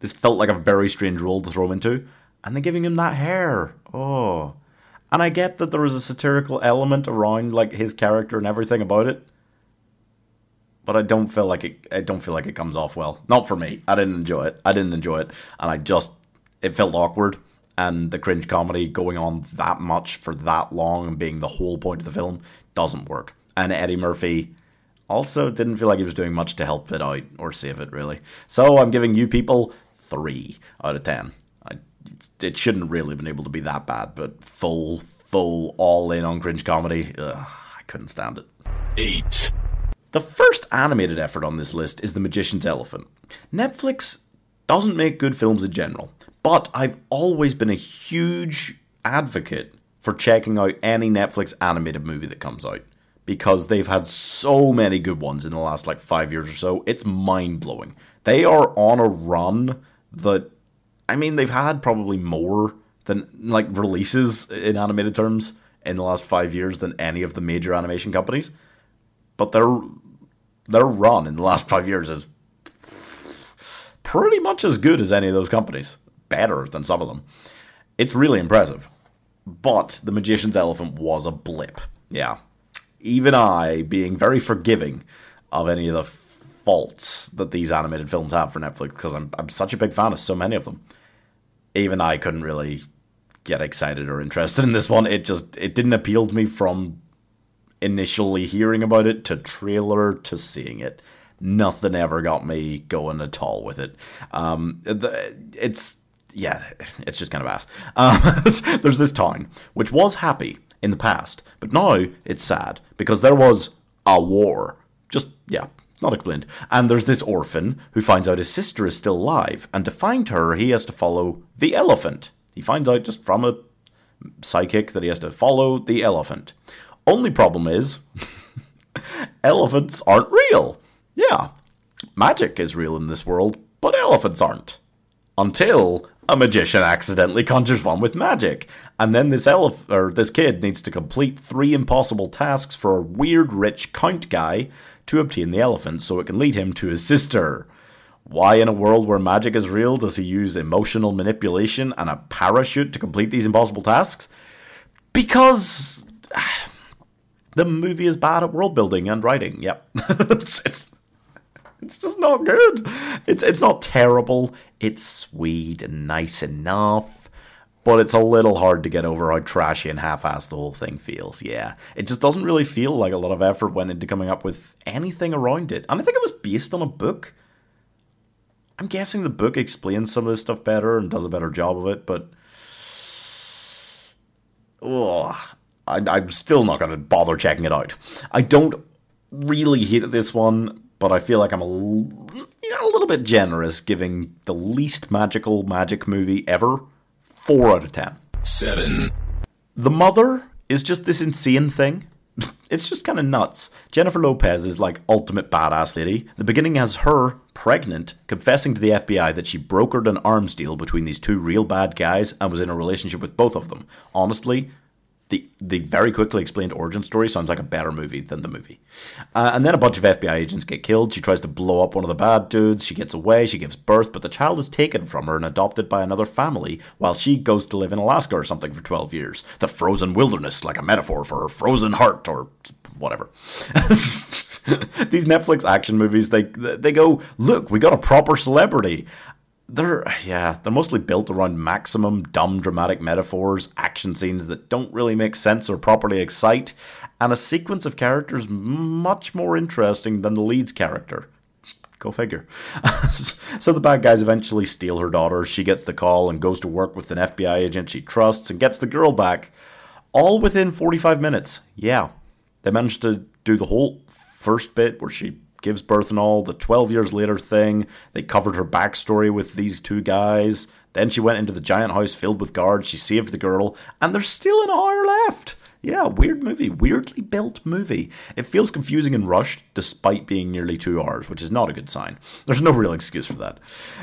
this felt like a very strange role to throw him into. And then giving him that hair, oh, and I get that there was a satirical element around like his character and everything about it, but I don't feel like it. I don't feel like it comes off well. Not for me. I didn't enjoy it. I didn't enjoy it, and I just it felt awkward. And the cringe comedy going on that much for that long and being the whole point of the film doesn't work. And Eddie Murphy also didn't feel like he was doing much to help it out or save it really. So I'm giving you people three out of ten. I, it shouldn't really have been able to be that bad, but full, full, all in on cringe comedy. Ugh, I couldn't stand it. Eight. The first animated effort on this list is The Magician's Elephant. Netflix doesn't make good films in general, but I've always been a huge advocate for checking out any Netflix animated movie that comes out because they've had so many good ones in the last like five years or so. It's mind blowing. They are on a run that, I mean, they've had probably more than like releases in animated terms in the last five years than any of the major animation companies. But their their run in the last five years is pretty much as good as any of those companies. Better than some of them. It's really impressive. But The Magician's Elephant was a blip. Yeah. Even I, being very forgiving of any of the faults that these animated films have for Netflix, because I'm, I'm such a big fan of so many of them, even I couldn't really get excited or interested in this one. It just it didn't appeal to me from initially hearing about it to trailer to seeing it. Nothing ever got me going at all with it. Um, the, it's yeah, it's just kind of ass. Um, there's this town which was happy in the past, but now it's sad because there was a war. Just yeah, not explained. And there's this orphan who finds out his sister is still alive, and to find her, he has to follow the elephant. He finds out just from a psychic that he has to follow the elephant. Only problem is, elephants aren't real. Yeah, magic is real in this world, but elephants aren't. Until a magician accidentally conjures one with magic, and then this elf or this kid needs to complete three impossible tasks for a weird rich count guy to obtain the elephant so it can lead him to his sister. Why, in a world where magic is real, does he use emotional manipulation and a parachute to complete these impossible tasks? Because the movie is bad at world building and writing. Yep, it's, it's it's just not good. It's it's not terrible. It's sweet and nice enough, but it's a little hard to get over how trashy and half-assed the whole thing feels. Yeah, it just doesn't really feel like a lot of effort went into coming up with anything around it. And I think it was based on a book. I'm guessing the book explains some of this stuff better and does a better job of it, but oh, I, I'm still not going to bother checking it out. I don't really hate this one, but I feel like I'm a, a little bit generous giving the least magical magic movie ever 4 out of 10. 7. The Mother is just this insane thing. It's just kind of nuts. Jennifer Lopez is like ultimate badass lady. The beginning has her pregnant, confessing to the FBI that she brokered an arms deal between these two real bad guys and was in a relationship with both of them. Honestly, the the very quickly explained origin story sounds like a better movie than the movie. Uh, and then a bunch of FBI agents get killed. She tries to blow up one of the bad dudes. She gets away. She gives birth, but the child is taken from her and adopted by another family while she goes to live in Alaska or something for 12 years. The frozen wilderness, like a metaphor for her frozen heart or whatever. These Netflix action movies, they they go, look, we got a proper celebrity, they're yeah they're mostly built around maximum dumb dramatic metaphors action scenes that don't really make sense or properly excite and a sequence of characters much more interesting than the lead's character. Go figure. So the bad guys eventually steal her daughter. She gets the call and goes to work with an fbi agent she trusts and gets the girl back all within 45 minutes. Yeah. They managed to do the whole first bit where she gives birth and all, the 12 years later thing. They covered her backstory with these two guys. Then she went into the giant house filled with guards. She saved the girl, and there's still an hour left. Yeah, weird movie, weirdly built movie. It feels confusing and rushed despite being nearly two hours, which is not a good sign. There's no real excuse for that.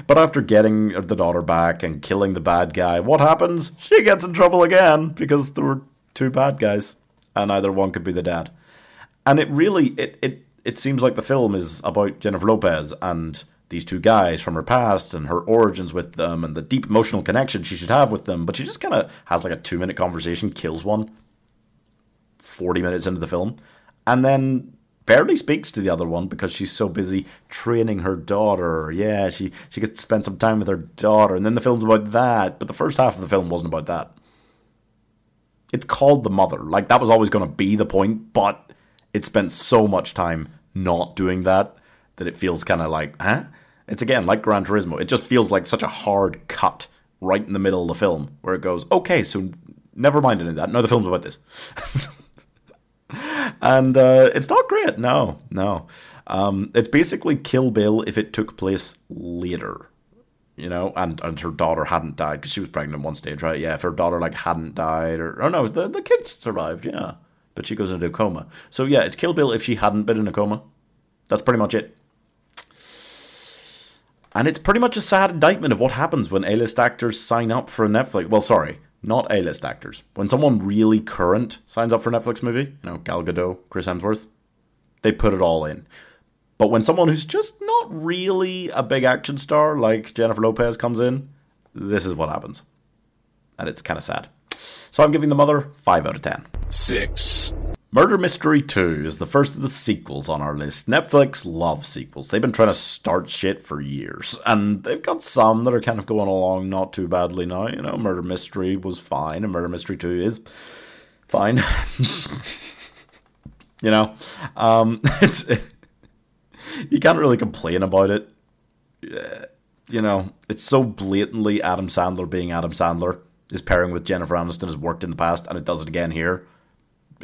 But after getting the daughter back and killing the bad guy, what happens? She gets in trouble again because there were two bad guys, and either one could be the dad. And it really, it, it it seems like the film is about Jennifer Lopez and these two guys from her past and her origins with them and the deep emotional connection she should have with them. But she just kind of has like a two minute conversation, kills one 40 minutes into the film, and then barely speaks to the other one because she's so busy training her daughter. Yeah, she, she gets to spend some time with her daughter, and then the film's about that. But the first half of the film wasn't about that. It's called The Mother. Like, that was always going to be the point, but it spent so much time not doing that that it feels kind of like, huh? It's again like Gran Turismo. It just feels like such a hard cut right in the middle of the film where it goes, okay, so never mind any of that. No, the film's about this. and uh, it's not great. No, no. Um, it's basically Kill Bill if it took place later, you know, and, and her daughter hadn't died because she was pregnant one stage, right? Yeah, if her daughter like hadn't died, or oh no, the the kids survived. Yeah, but she goes into a coma. So yeah, it's Kill Bill if she hadn't been in a coma. That's pretty much it. And it's pretty much a sad indictment of what happens when A-list actors sign up for a Netflix. Well, sorry, not A-list actors. When someone really current signs up for a Netflix movie, you know, Gal Gadot, Chris Hemsworth, they put it all in. But when someone who's just not really a big action star like Jennifer Lopez comes in, this is what happens. And it's kind of sad. So I'm giving The Mother 5 out of 10. 6. Murder Mystery 2 is the first of the sequels on our list. Netflix loves sequels. They've been trying to start shit for years, and they've got some that are kind of going along not too badly now. You know, Murder Mystery was fine, and Murder Mystery 2 is fine. you know, um, it's you can't really complain about it. You know, it's so blatantly Adam Sandler being Adam Sandler. His pairing with Jennifer Aniston has worked in the past, and it does it again here.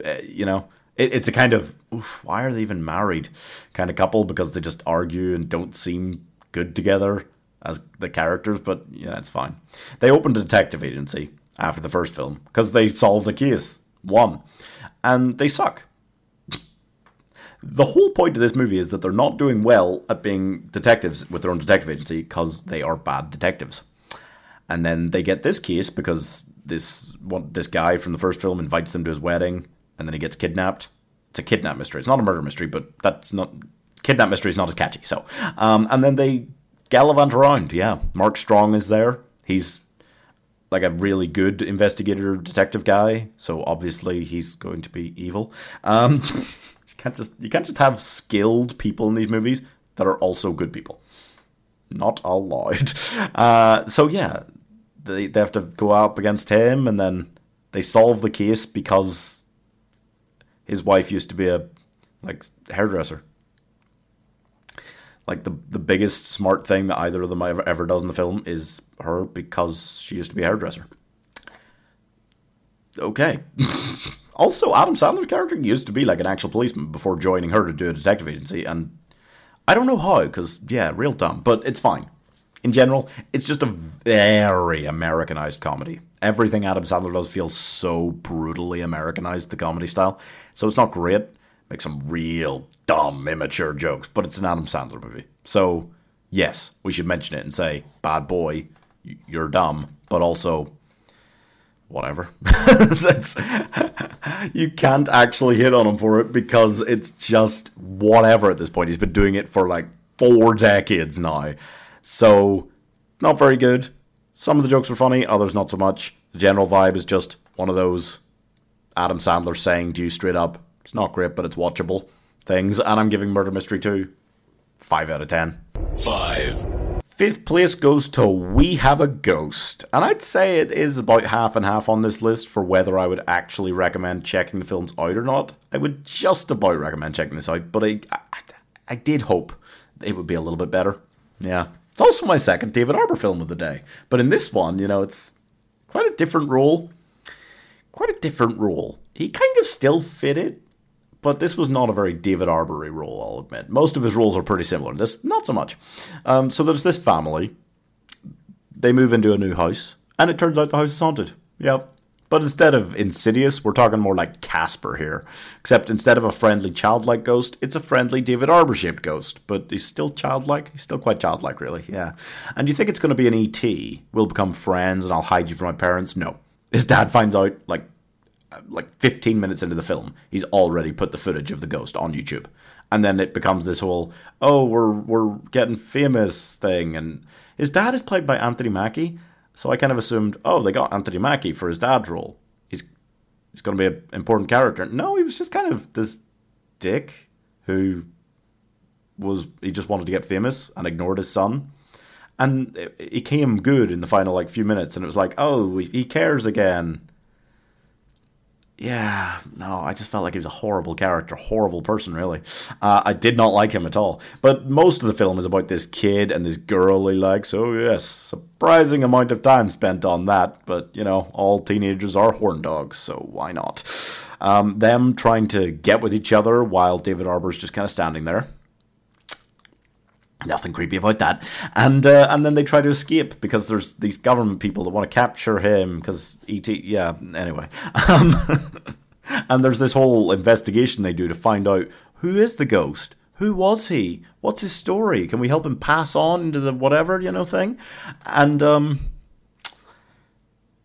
Uh, you know, it, it's a kind of oof, why are they even married kind of couple because they just argue and don't seem good together as the characters. But yeah, it's fine. They opened a detective agency after the first film because they solved a case, one, and they suck. The whole point of this movie is that they're not doing well at being detectives with their own detective agency because they are bad detectives. And then they get this case because this this guy from the first film invites them to his wedding and then he gets kidnapped. It's a kidnap mystery. It's not a murder mystery, but that's not kidnap mystery is not as catchy. So, um, and then they gallivant around. Yeah, Mark Strong is there. He's like a really good investigator detective guy. So obviously he's going to be evil. Um, you can't just you can't just have skilled people in these movies that are also good people. Not allowed. Uh, so yeah, they they have to go up against him, and then they solve the case because his wife used to be a like hairdresser. Like the the biggest smart thing that either of them ever, ever does in the film is her because she used to be a hairdresser. Okay. also, Adam Sandler's character used to be like an actual policeman before joining her to do a detective agency, and I don't know how because yeah, real dumb, but it's fine. In general, it's just a very Americanized comedy everything Adam Sandler does feels so brutally Americanized, the comedy style. So it's not great. Makes some real dumb, immature jokes, but it's an Adam Sandler movie. So, yes, we should mention it and say, bad boy, you're dumb, but also whatever. You can't actually hit on him for it because it's just whatever at this point. He's been doing it for like four decades now. So, not very good. Some of the jokes were funny, others not so much. The general vibe is just one of those Adam Sandler saying to you straight up, it's not great, but it's watchable things. And I'm giving Murder Mystery 2 5 out of 10. 5. Fifth place goes to We Have a Ghost. And I'd say it is about half and half on this list for whether I would actually recommend checking the films out or not. I would just about recommend checking this out, but I, I, I did hope it would be a little bit better. Yeah. It's also my second David Harbour film of the day. But in this one, you know, it's quite a different role. Quite a different role. He kind of still fit it, but this was not a very David Harbour role, I'll admit. Most of his roles are pretty similar. This, not so much. Um, so there's this family. They move into a new house, and it turns out the house is haunted. Yep. But instead of Insidious, we're talking more like Casper here. Except instead of a friendly childlike ghost, it's a friendly David Harbour shaped ghost. But he's still childlike. He's still quite childlike, really. Yeah. And you think it's going to be an ET? We'll become friends and I'll hide you from my parents? No. His dad finds out, like, like 15 minutes into the film, he's already put the footage of the ghost on YouTube. And then it becomes this whole, oh, we're we're getting famous thing. And his dad is played by Anthony Mackie. So I kind of assumed, oh, they got Anthony Mackie for his dad's role. He's he's going to be an important character. No, he was just kind of this dick who was he just wanted to get famous and ignored his son. And he came good in the final like few minutes, and it was like, oh, he cares again yeah, no, I just felt like he was a horrible character, horrible person, really. Uh, I did not like him at all. But most of the film is about this kid and this girl he likes. Oh, yes, surprising amount of time spent on that. But, you know, all teenagers are horn dogs, so why not? Um, them trying to get with each other while David Harbour's just kind of standing there. Nothing creepy about that, and uh, and then they try to escape because there's these government people that want to capture him because ET. Yeah, anyway, um, and there's this whole investigation they do to find out who is the ghost, who was he, what's his story, can we help him pass on into the whatever you know thing, and um,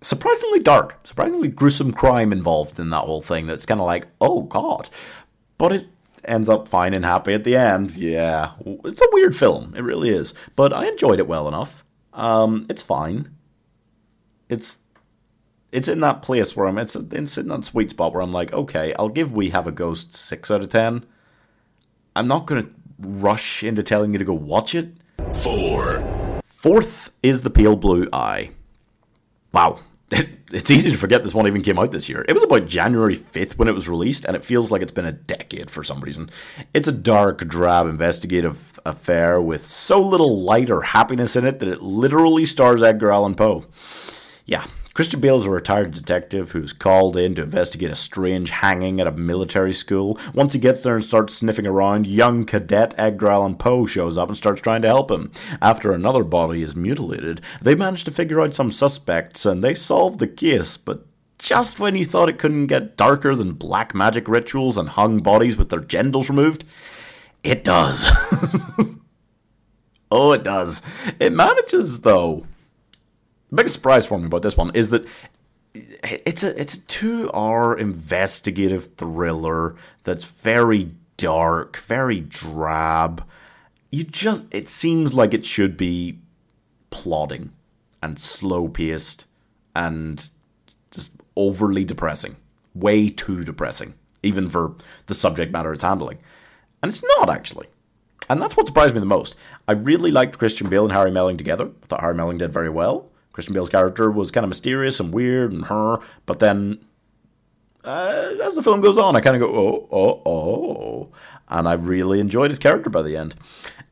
surprisingly dark, surprisingly gruesome crime involved in that whole thing. That's kind of like oh god, but it ends up fine and happy at the end. Yeah, it's a weird film. It really is. But I enjoyed it well enough. Um, it's fine. It's it's in that place where I'm. It's, it's in that sweet spot where I'm like, okay, I'll give We Have a Ghost six out of ten. I'm not gonna rush into telling you to go watch it. four, Fourth is The Pale Blue Eye. Wow. It's easy to forget this one even came out this year. It was about January 5th when it was released, and it feels like it's been a decade for some reason. It's a dark, drab investigative affair with so little light or happiness in it that it literally stars Edgar Allan Poe. Yeah, Christian Bale is a retired detective who's called in to investigate a strange hanging at a military school. Once he gets there and starts sniffing around, young cadet Edgar Allan Poe shows up and starts trying to help him. After another body is mutilated, they manage to figure out some suspects and they solve the case, but just when you thought it couldn't get darker than black magic rituals and hung bodies with their genitals removed, it does. oh, it does. It manages, though, the biggest surprise for me about this one is that it's a it's a two hour investigative thriller that's very dark, very drab. You just it seems like it should be plodding and slow paced and just overly depressing. Way too depressing, even for the subject matter it's handling. And it's not actually. And that's what surprised me the most. I really liked Christian Bale and Harry Melling together. I thought Harry Melling did very well. Christian Bale's character was kind of mysterious and weird and her, but then uh, as the film goes on, I kind of go, oh, oh, oh. And I really enjoyed his character by the end.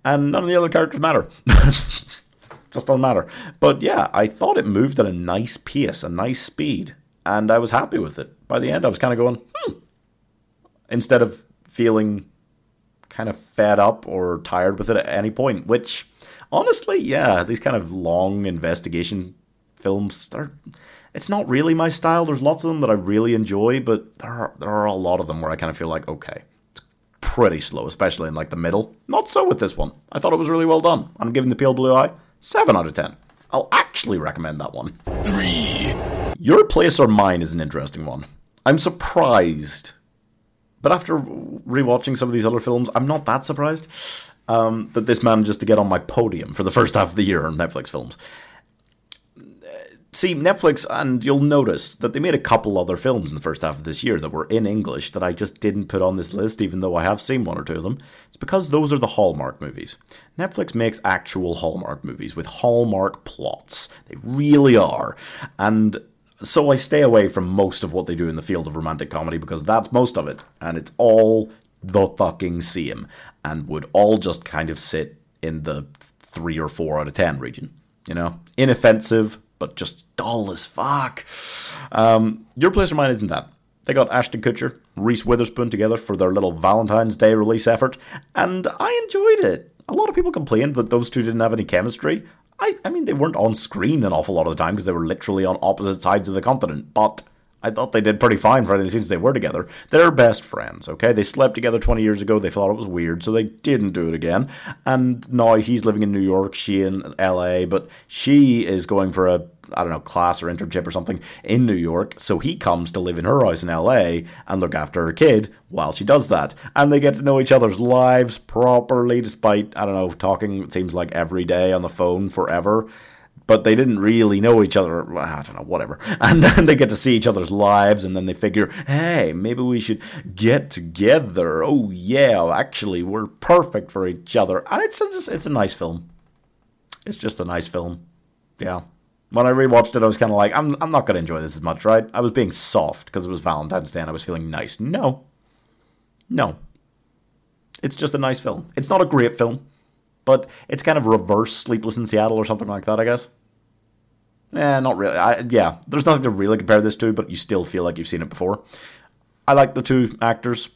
And none of the other characters matter. Just don't matter. But yeah, I thought it moved at a nice pace, a nice speed, and I was happy with it. By the end, I was kind of going, hmm. Instead of feeling kind of fed up or tired with it at any point, which honestly, yeah, these kind of long investigation films, they're it's not really my style. There's lots of them that I really enjoy, but there are there are a lot of them where I kind of feel like, okay, it's pretty slow, especially in like the middle. Not so with this one. I thought it was really well done. I'm giving the Pale Blue Eye seven out of ten. I'll actually recommend that one. three, Your Place or Mine is an interesting one. I'm surprised, but after rewatching some of these other films, I'm not that surprised um, that this manages to get on my podium for the first half of the year on Netflix films. See, Netflix, and you'll notice that they made a couple other films in the first half of this year that were in English that I just didn't put on this list, even though I have seen one or two of them. It's because those are the Hallmark movies. Netflix makes actual Hallmark movies with Hallmark plots. They really are. And so I stay away from most of what they do in the field of romantic comedy because that's most of it. And it's all the fucking same and would all just kind of sit in the three or four out of ten region. You know, inoffensive, but just dull as fuck. Um, Your Place or Mine isn't that. They got Ashton Kutcher, Reese Witherspoon together for their little Valentine's Day release effort, and I enjoyed it. A lot of people complained that those two didn't have any chemistry. I, I mean, they weren't on screen an awful lot of the time because they were literally on opposite sides of the continent, but I thought they did pretty fine for any scenes they were together. They're best friends, okay? They slept together 20 years ago. They thought it was weird, so they didn't do it again. And now he's living in New York, she in LA, but she is going for a, I don't know, class or internship or something in New York. So he comes to live in her house in LA and look after her kid while she does that. And they get to know each other's lives properly, despite, I don't know, talking, it seems like every day on the phone forever but they didn't really know each other. I don't know, whatever. And then they get to see each other's lives, and then they figure, hey, maybe we should get together. Oh yeah, actually, we're perfect for each other. And it's just, it's a nice film. It's just a nice film. Yeah. When I rewatched it, I was kind of like, I'm I'm not gonna enjoy this as much, right? I was being soft because it was Valentine's Day and I was feeling nice. No, no. It's just a nice film. It's not a great film but it's kind of reverse Sleepless in Seattle or something like that, I guess. Eh, not really. I, yeah, there's nothing to really compare this to, but you still feel like you've seen it before. I like the two actors.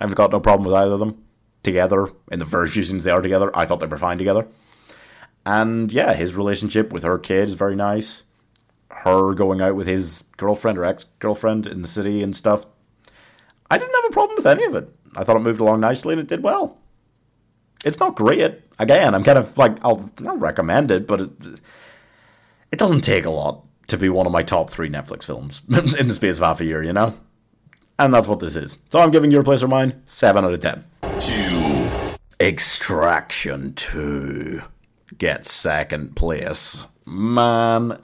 I've got no problem with either of them together in the very few scenes they are together. I thought they were fine together. And yeah, his relationship with her kid is very nice. Her going out with his girlfriend or ex girlfriend in the city and stuff. I didn't have a problem with any of it. I thought it moved along nicely and it did well it's not great. Again, I'm kind of like I'll, I'll recommend it, but it, it doesn't take a lot to be one of my top three Netflix films in the space of half a year, you know. And that's what this is. So I'm giving your place or mine seven out of ten. Two. Extraction two gets second place. Man,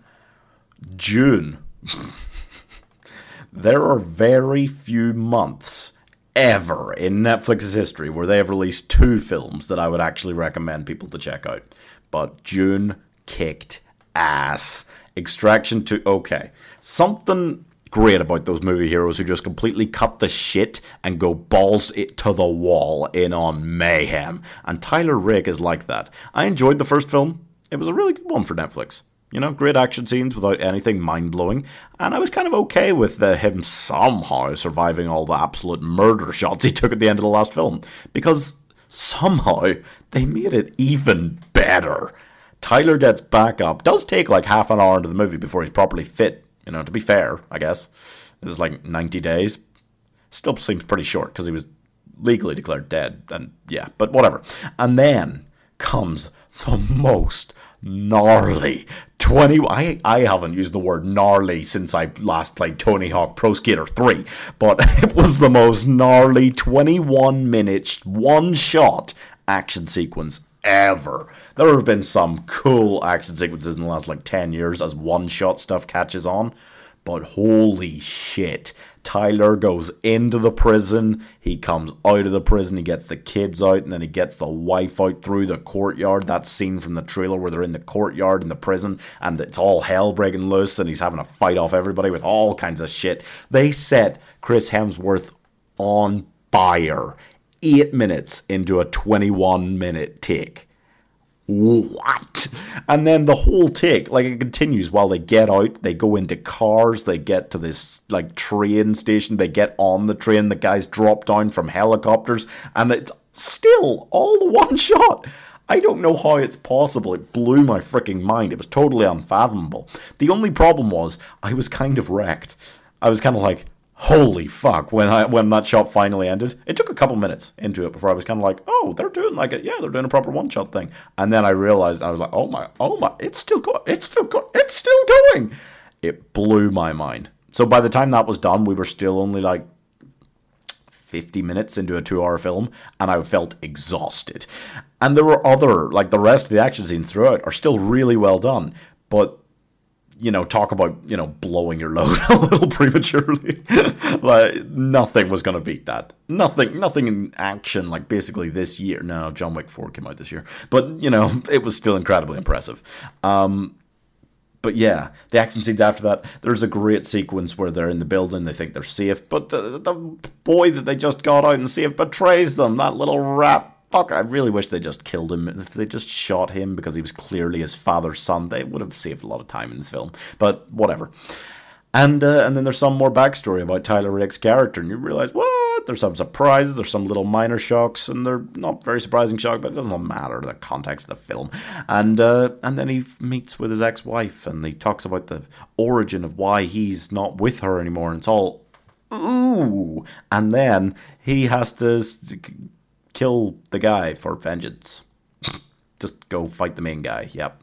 June. there are very few months ever in Netflix's history where they have released two films that I would actually recommend people to check out. But June kicked ass. Extraction 2, okay. Something great about those movie heroes who just completely cut the shit and go balls it to the wall in on mayhem. And Tyler Rake is like that. I enjoyed the first film. It was a really good one for Netflix. You know, great action scenes without anything mind blowing. And I was kind of okay with uh, him somehow surviving all the absolute murder shots he took at the end of the last film. Because somehow they made it even better. Tyler gets back up. Does take like half an hour into the movie before he's properly fit. You know, to be fair, I guess. It was like 90 days. Still seems pretty short because he was legally declared dead. And yeah, but whatever. And then comes the most gnarly. 20 I, I haven't used the word gnarly since I last played Tony Hawk Pro Skater 3 but it was the most gnarly 21 minute one shot action sequence ever. There have been some cool action sequences in the last like 10 years as one shot stuff catches on but holy shit Tyler goes into the prison. He comes out of the prison. He gets the kids out, and then he gets the wife out through the courtyard. That scene from the trailer where they're in the courtyard in the prison, and it's all hell breaking loose, and he's having a fight off everybody with all kinds of shit. They set Chris Hemsworth on fire eight minutes into a 21 minute take what? And then the whole take, like it continues while they get out, they go into cars, they get to this like train station, they get on the train, the guys drop down from helicopters, and it's still all the one shot. I don't know how it's possible. It blew my freaking mind. It was totally unfathomable. The only problem was I was kind of wrecked. I was kind of like, holy fuck when I when that shot finally ended. It took a couple minutes into it before I was kind of like, oh, they're doing like it. Yeah, they're doing a proper one shot thing. And then I realized I was like, oh my, oh my, it's still going, it's still going, it's still going. It blew my mind. So by the time that was done, we were still only like 50 minutes into a two hour film, and I felt exhausted. And there were other, like the rest of the action scenes throughout are still really well done, but you know, talk about, you know, blowing your load a little prematurely. like nothing was gonna beat that. Nothing nothing in action, like basically this year. No, John Wick 4 came out this year. But, you know, it was still incredibly impressive. Um but yeah, the action scenes after that, there's a great sequence where they're in the building, they think they're safe, but the the boy that they just got out and saved betrays them. That little rat fucker. I really wish they just killed him. If they just shot him because he was clearly his father's son, they would have saved a lot of time in this film. But whatever. And uh, and then there's some more backstory about Tyler Rake's character, and you realize what? There's some surprises, there's some little minor shocks, and they're not very surprising shocks, but it doesn't matter the context of the film. And uh, and then he meets with his ex-wife, and he talks about the origin of why he's not with her anymore, and it's all ooh. And then he has to kill the guy for vengeance. Just go fight the main guy. Yep.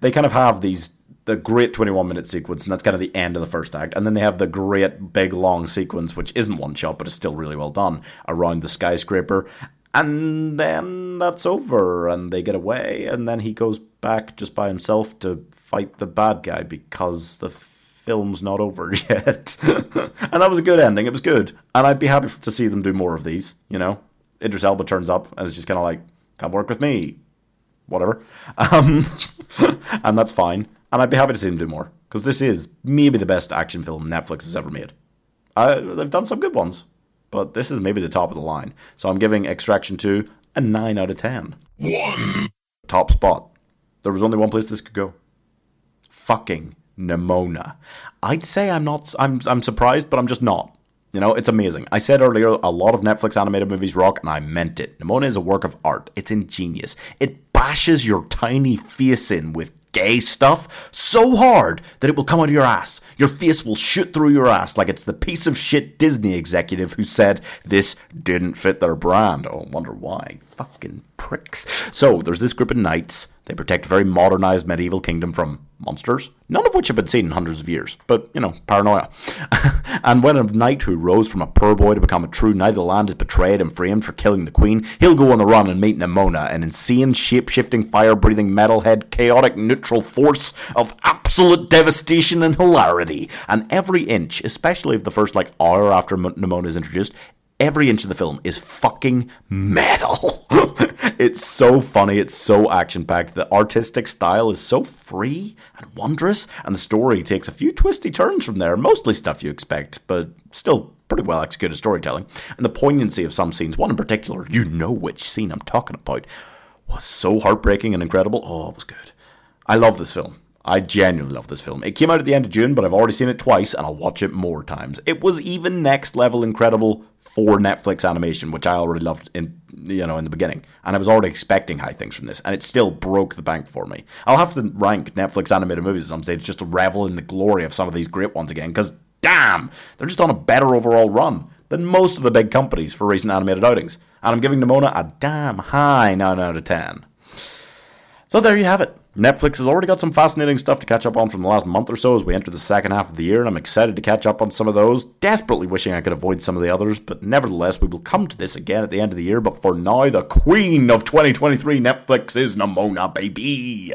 They kind of have these the great 21 minute sequence, and that's kind of the end of the first act. And then they have the great big long sequence, which isn't one shot, but is still really well done, around the skyscraper. And then that's over, and they get away, and then he goes back just by himself to fight the bad guy because the film's not over yet. and that was a good ending. It was good. And I'd be happy to see them do more of these, you know? Idris Elba turns up and is just kind of like, come work with me. Whatever. Um, and that's fine. And I'd be happy to see him do more. Because this is maybe the best action film Netflix has ever made. Uh, they've done some good ones. But this is maybe the top of the line. So I'm giving Extraction 2 a 9 out of 10. One. Top spot. There was only one place this could go. Fucking Nimona. I'd say I'm not. I'm. I'm surprised, but I'm just not. You know, it's amazing. I said earlier, a lot of Netflix animated movies rock, and I meant it. Nimona is a work of art. It's ingenious. It bashes your tiny face in with gay stuff so hard that it will come out of your ass. Your face will shoot through your ass like it's the piece of shit Disney executive who said this didn't fit their brand. Oh, wonder why. Fucking pricks. So, there's this group of knights. They protect a very modernized medieval kingdom from monsters, none of which have been seen in hundreds of years, but, you know, paranoia. and when a knight who rose from a poor boy to become a true knight of the land is betrayed and framed for killing the queen, he'll go on the run and meet Nimona, an insane, shape shifting, fire breathing, metalhead, chaotic, neutral force of absolute devastation and hilarity. And every inch, especially of the first, like, hour after Nimona is introduced, every inch of the film is fucking metal. it's so funny, it's so action packed. The artistic style is so free and wondrous, and the story takes a few twisty turns from there. Mostly stuff you expect, but still pretty well executed storytelling. And the poignancy of some scenes, one in particular, you know which scene I'm talking about, was so heartbreaking and incredible. Oh, it was good. I love this film. I genuinely love this film. It came out at the end of June, but I've already seen it twice and I'll watch it more times. It was even next level incredible for Netflix animation, which I already loved in you know in the beginning, and I was already expecting high things from this, and it still broke the bank for me. I'll have to rank Netflix animated movies at some stage just to revel in the glory of some of these great ones again, because damn, they're just on a better overall run than most of the big companies for recent animated outings. And I'm giving Nimona a damn high 9 out of 10. So there you have it. Netflix has already got some fascinating stuff to catch up on from the last month or so as we enter the second half of the year, and I'm excited to catch up on some of those. Desperately wishing I could avoid some of the others, but nevertheless, we will come to this again at the end of the year. But for now, the queen of 2023 Netflix is Nimona, baby.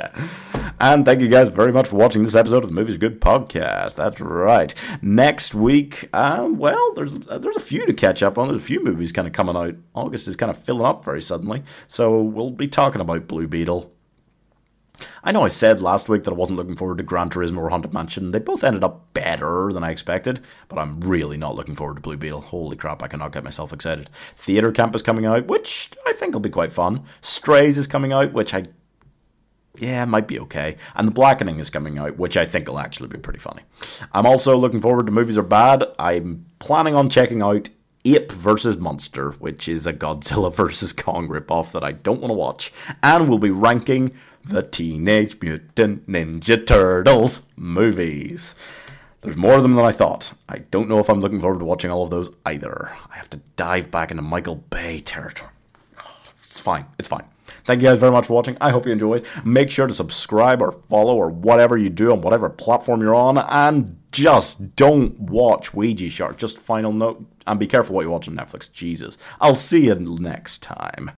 And thank you guys very much for watching this episode of the Movies Good podcast. That's right. Next week, um, well, there's there's a few to catch up on. There's a few movies kind of coming out. August is kind of filling up very suddenly, so we'll be talking about Blue Beetle. I know I said last week that I wasn't looking forward to Gran Turismo or Haunted Mansion. They both ended up better than I expected, but I'm really not looking forward to Blue Beetle. Holy crap, I cannot get myself excited. Theatre Camp is coming out, which I think will be quite fun. Strays is coming out, which I yeah, might be okay. And The Blackening is coming out, which I think will actually be pretty funny. I'm also looking forward to Movies Are Bad. I'm planning on checking out Ape versus Monster, which is a Godzilla versus Kong ripoff that I don't want to watch. And we'll be ranking the Teenage Mutant Ninja Turtles movies. There's more of them than I thought. I don't know if I'm looking forward to watching all of those either. I have to dive back into Michael Bay territory. It's fine. It's fine. Thank you guys very much for watching. I hope you enjoyed. Make sure to subscribe or follow or whatever you do on whatever platform you're on. And just don't watch Ouija Shark. Just final note. And be careful what you watch on Netflix. Jesus. I'll see you next time.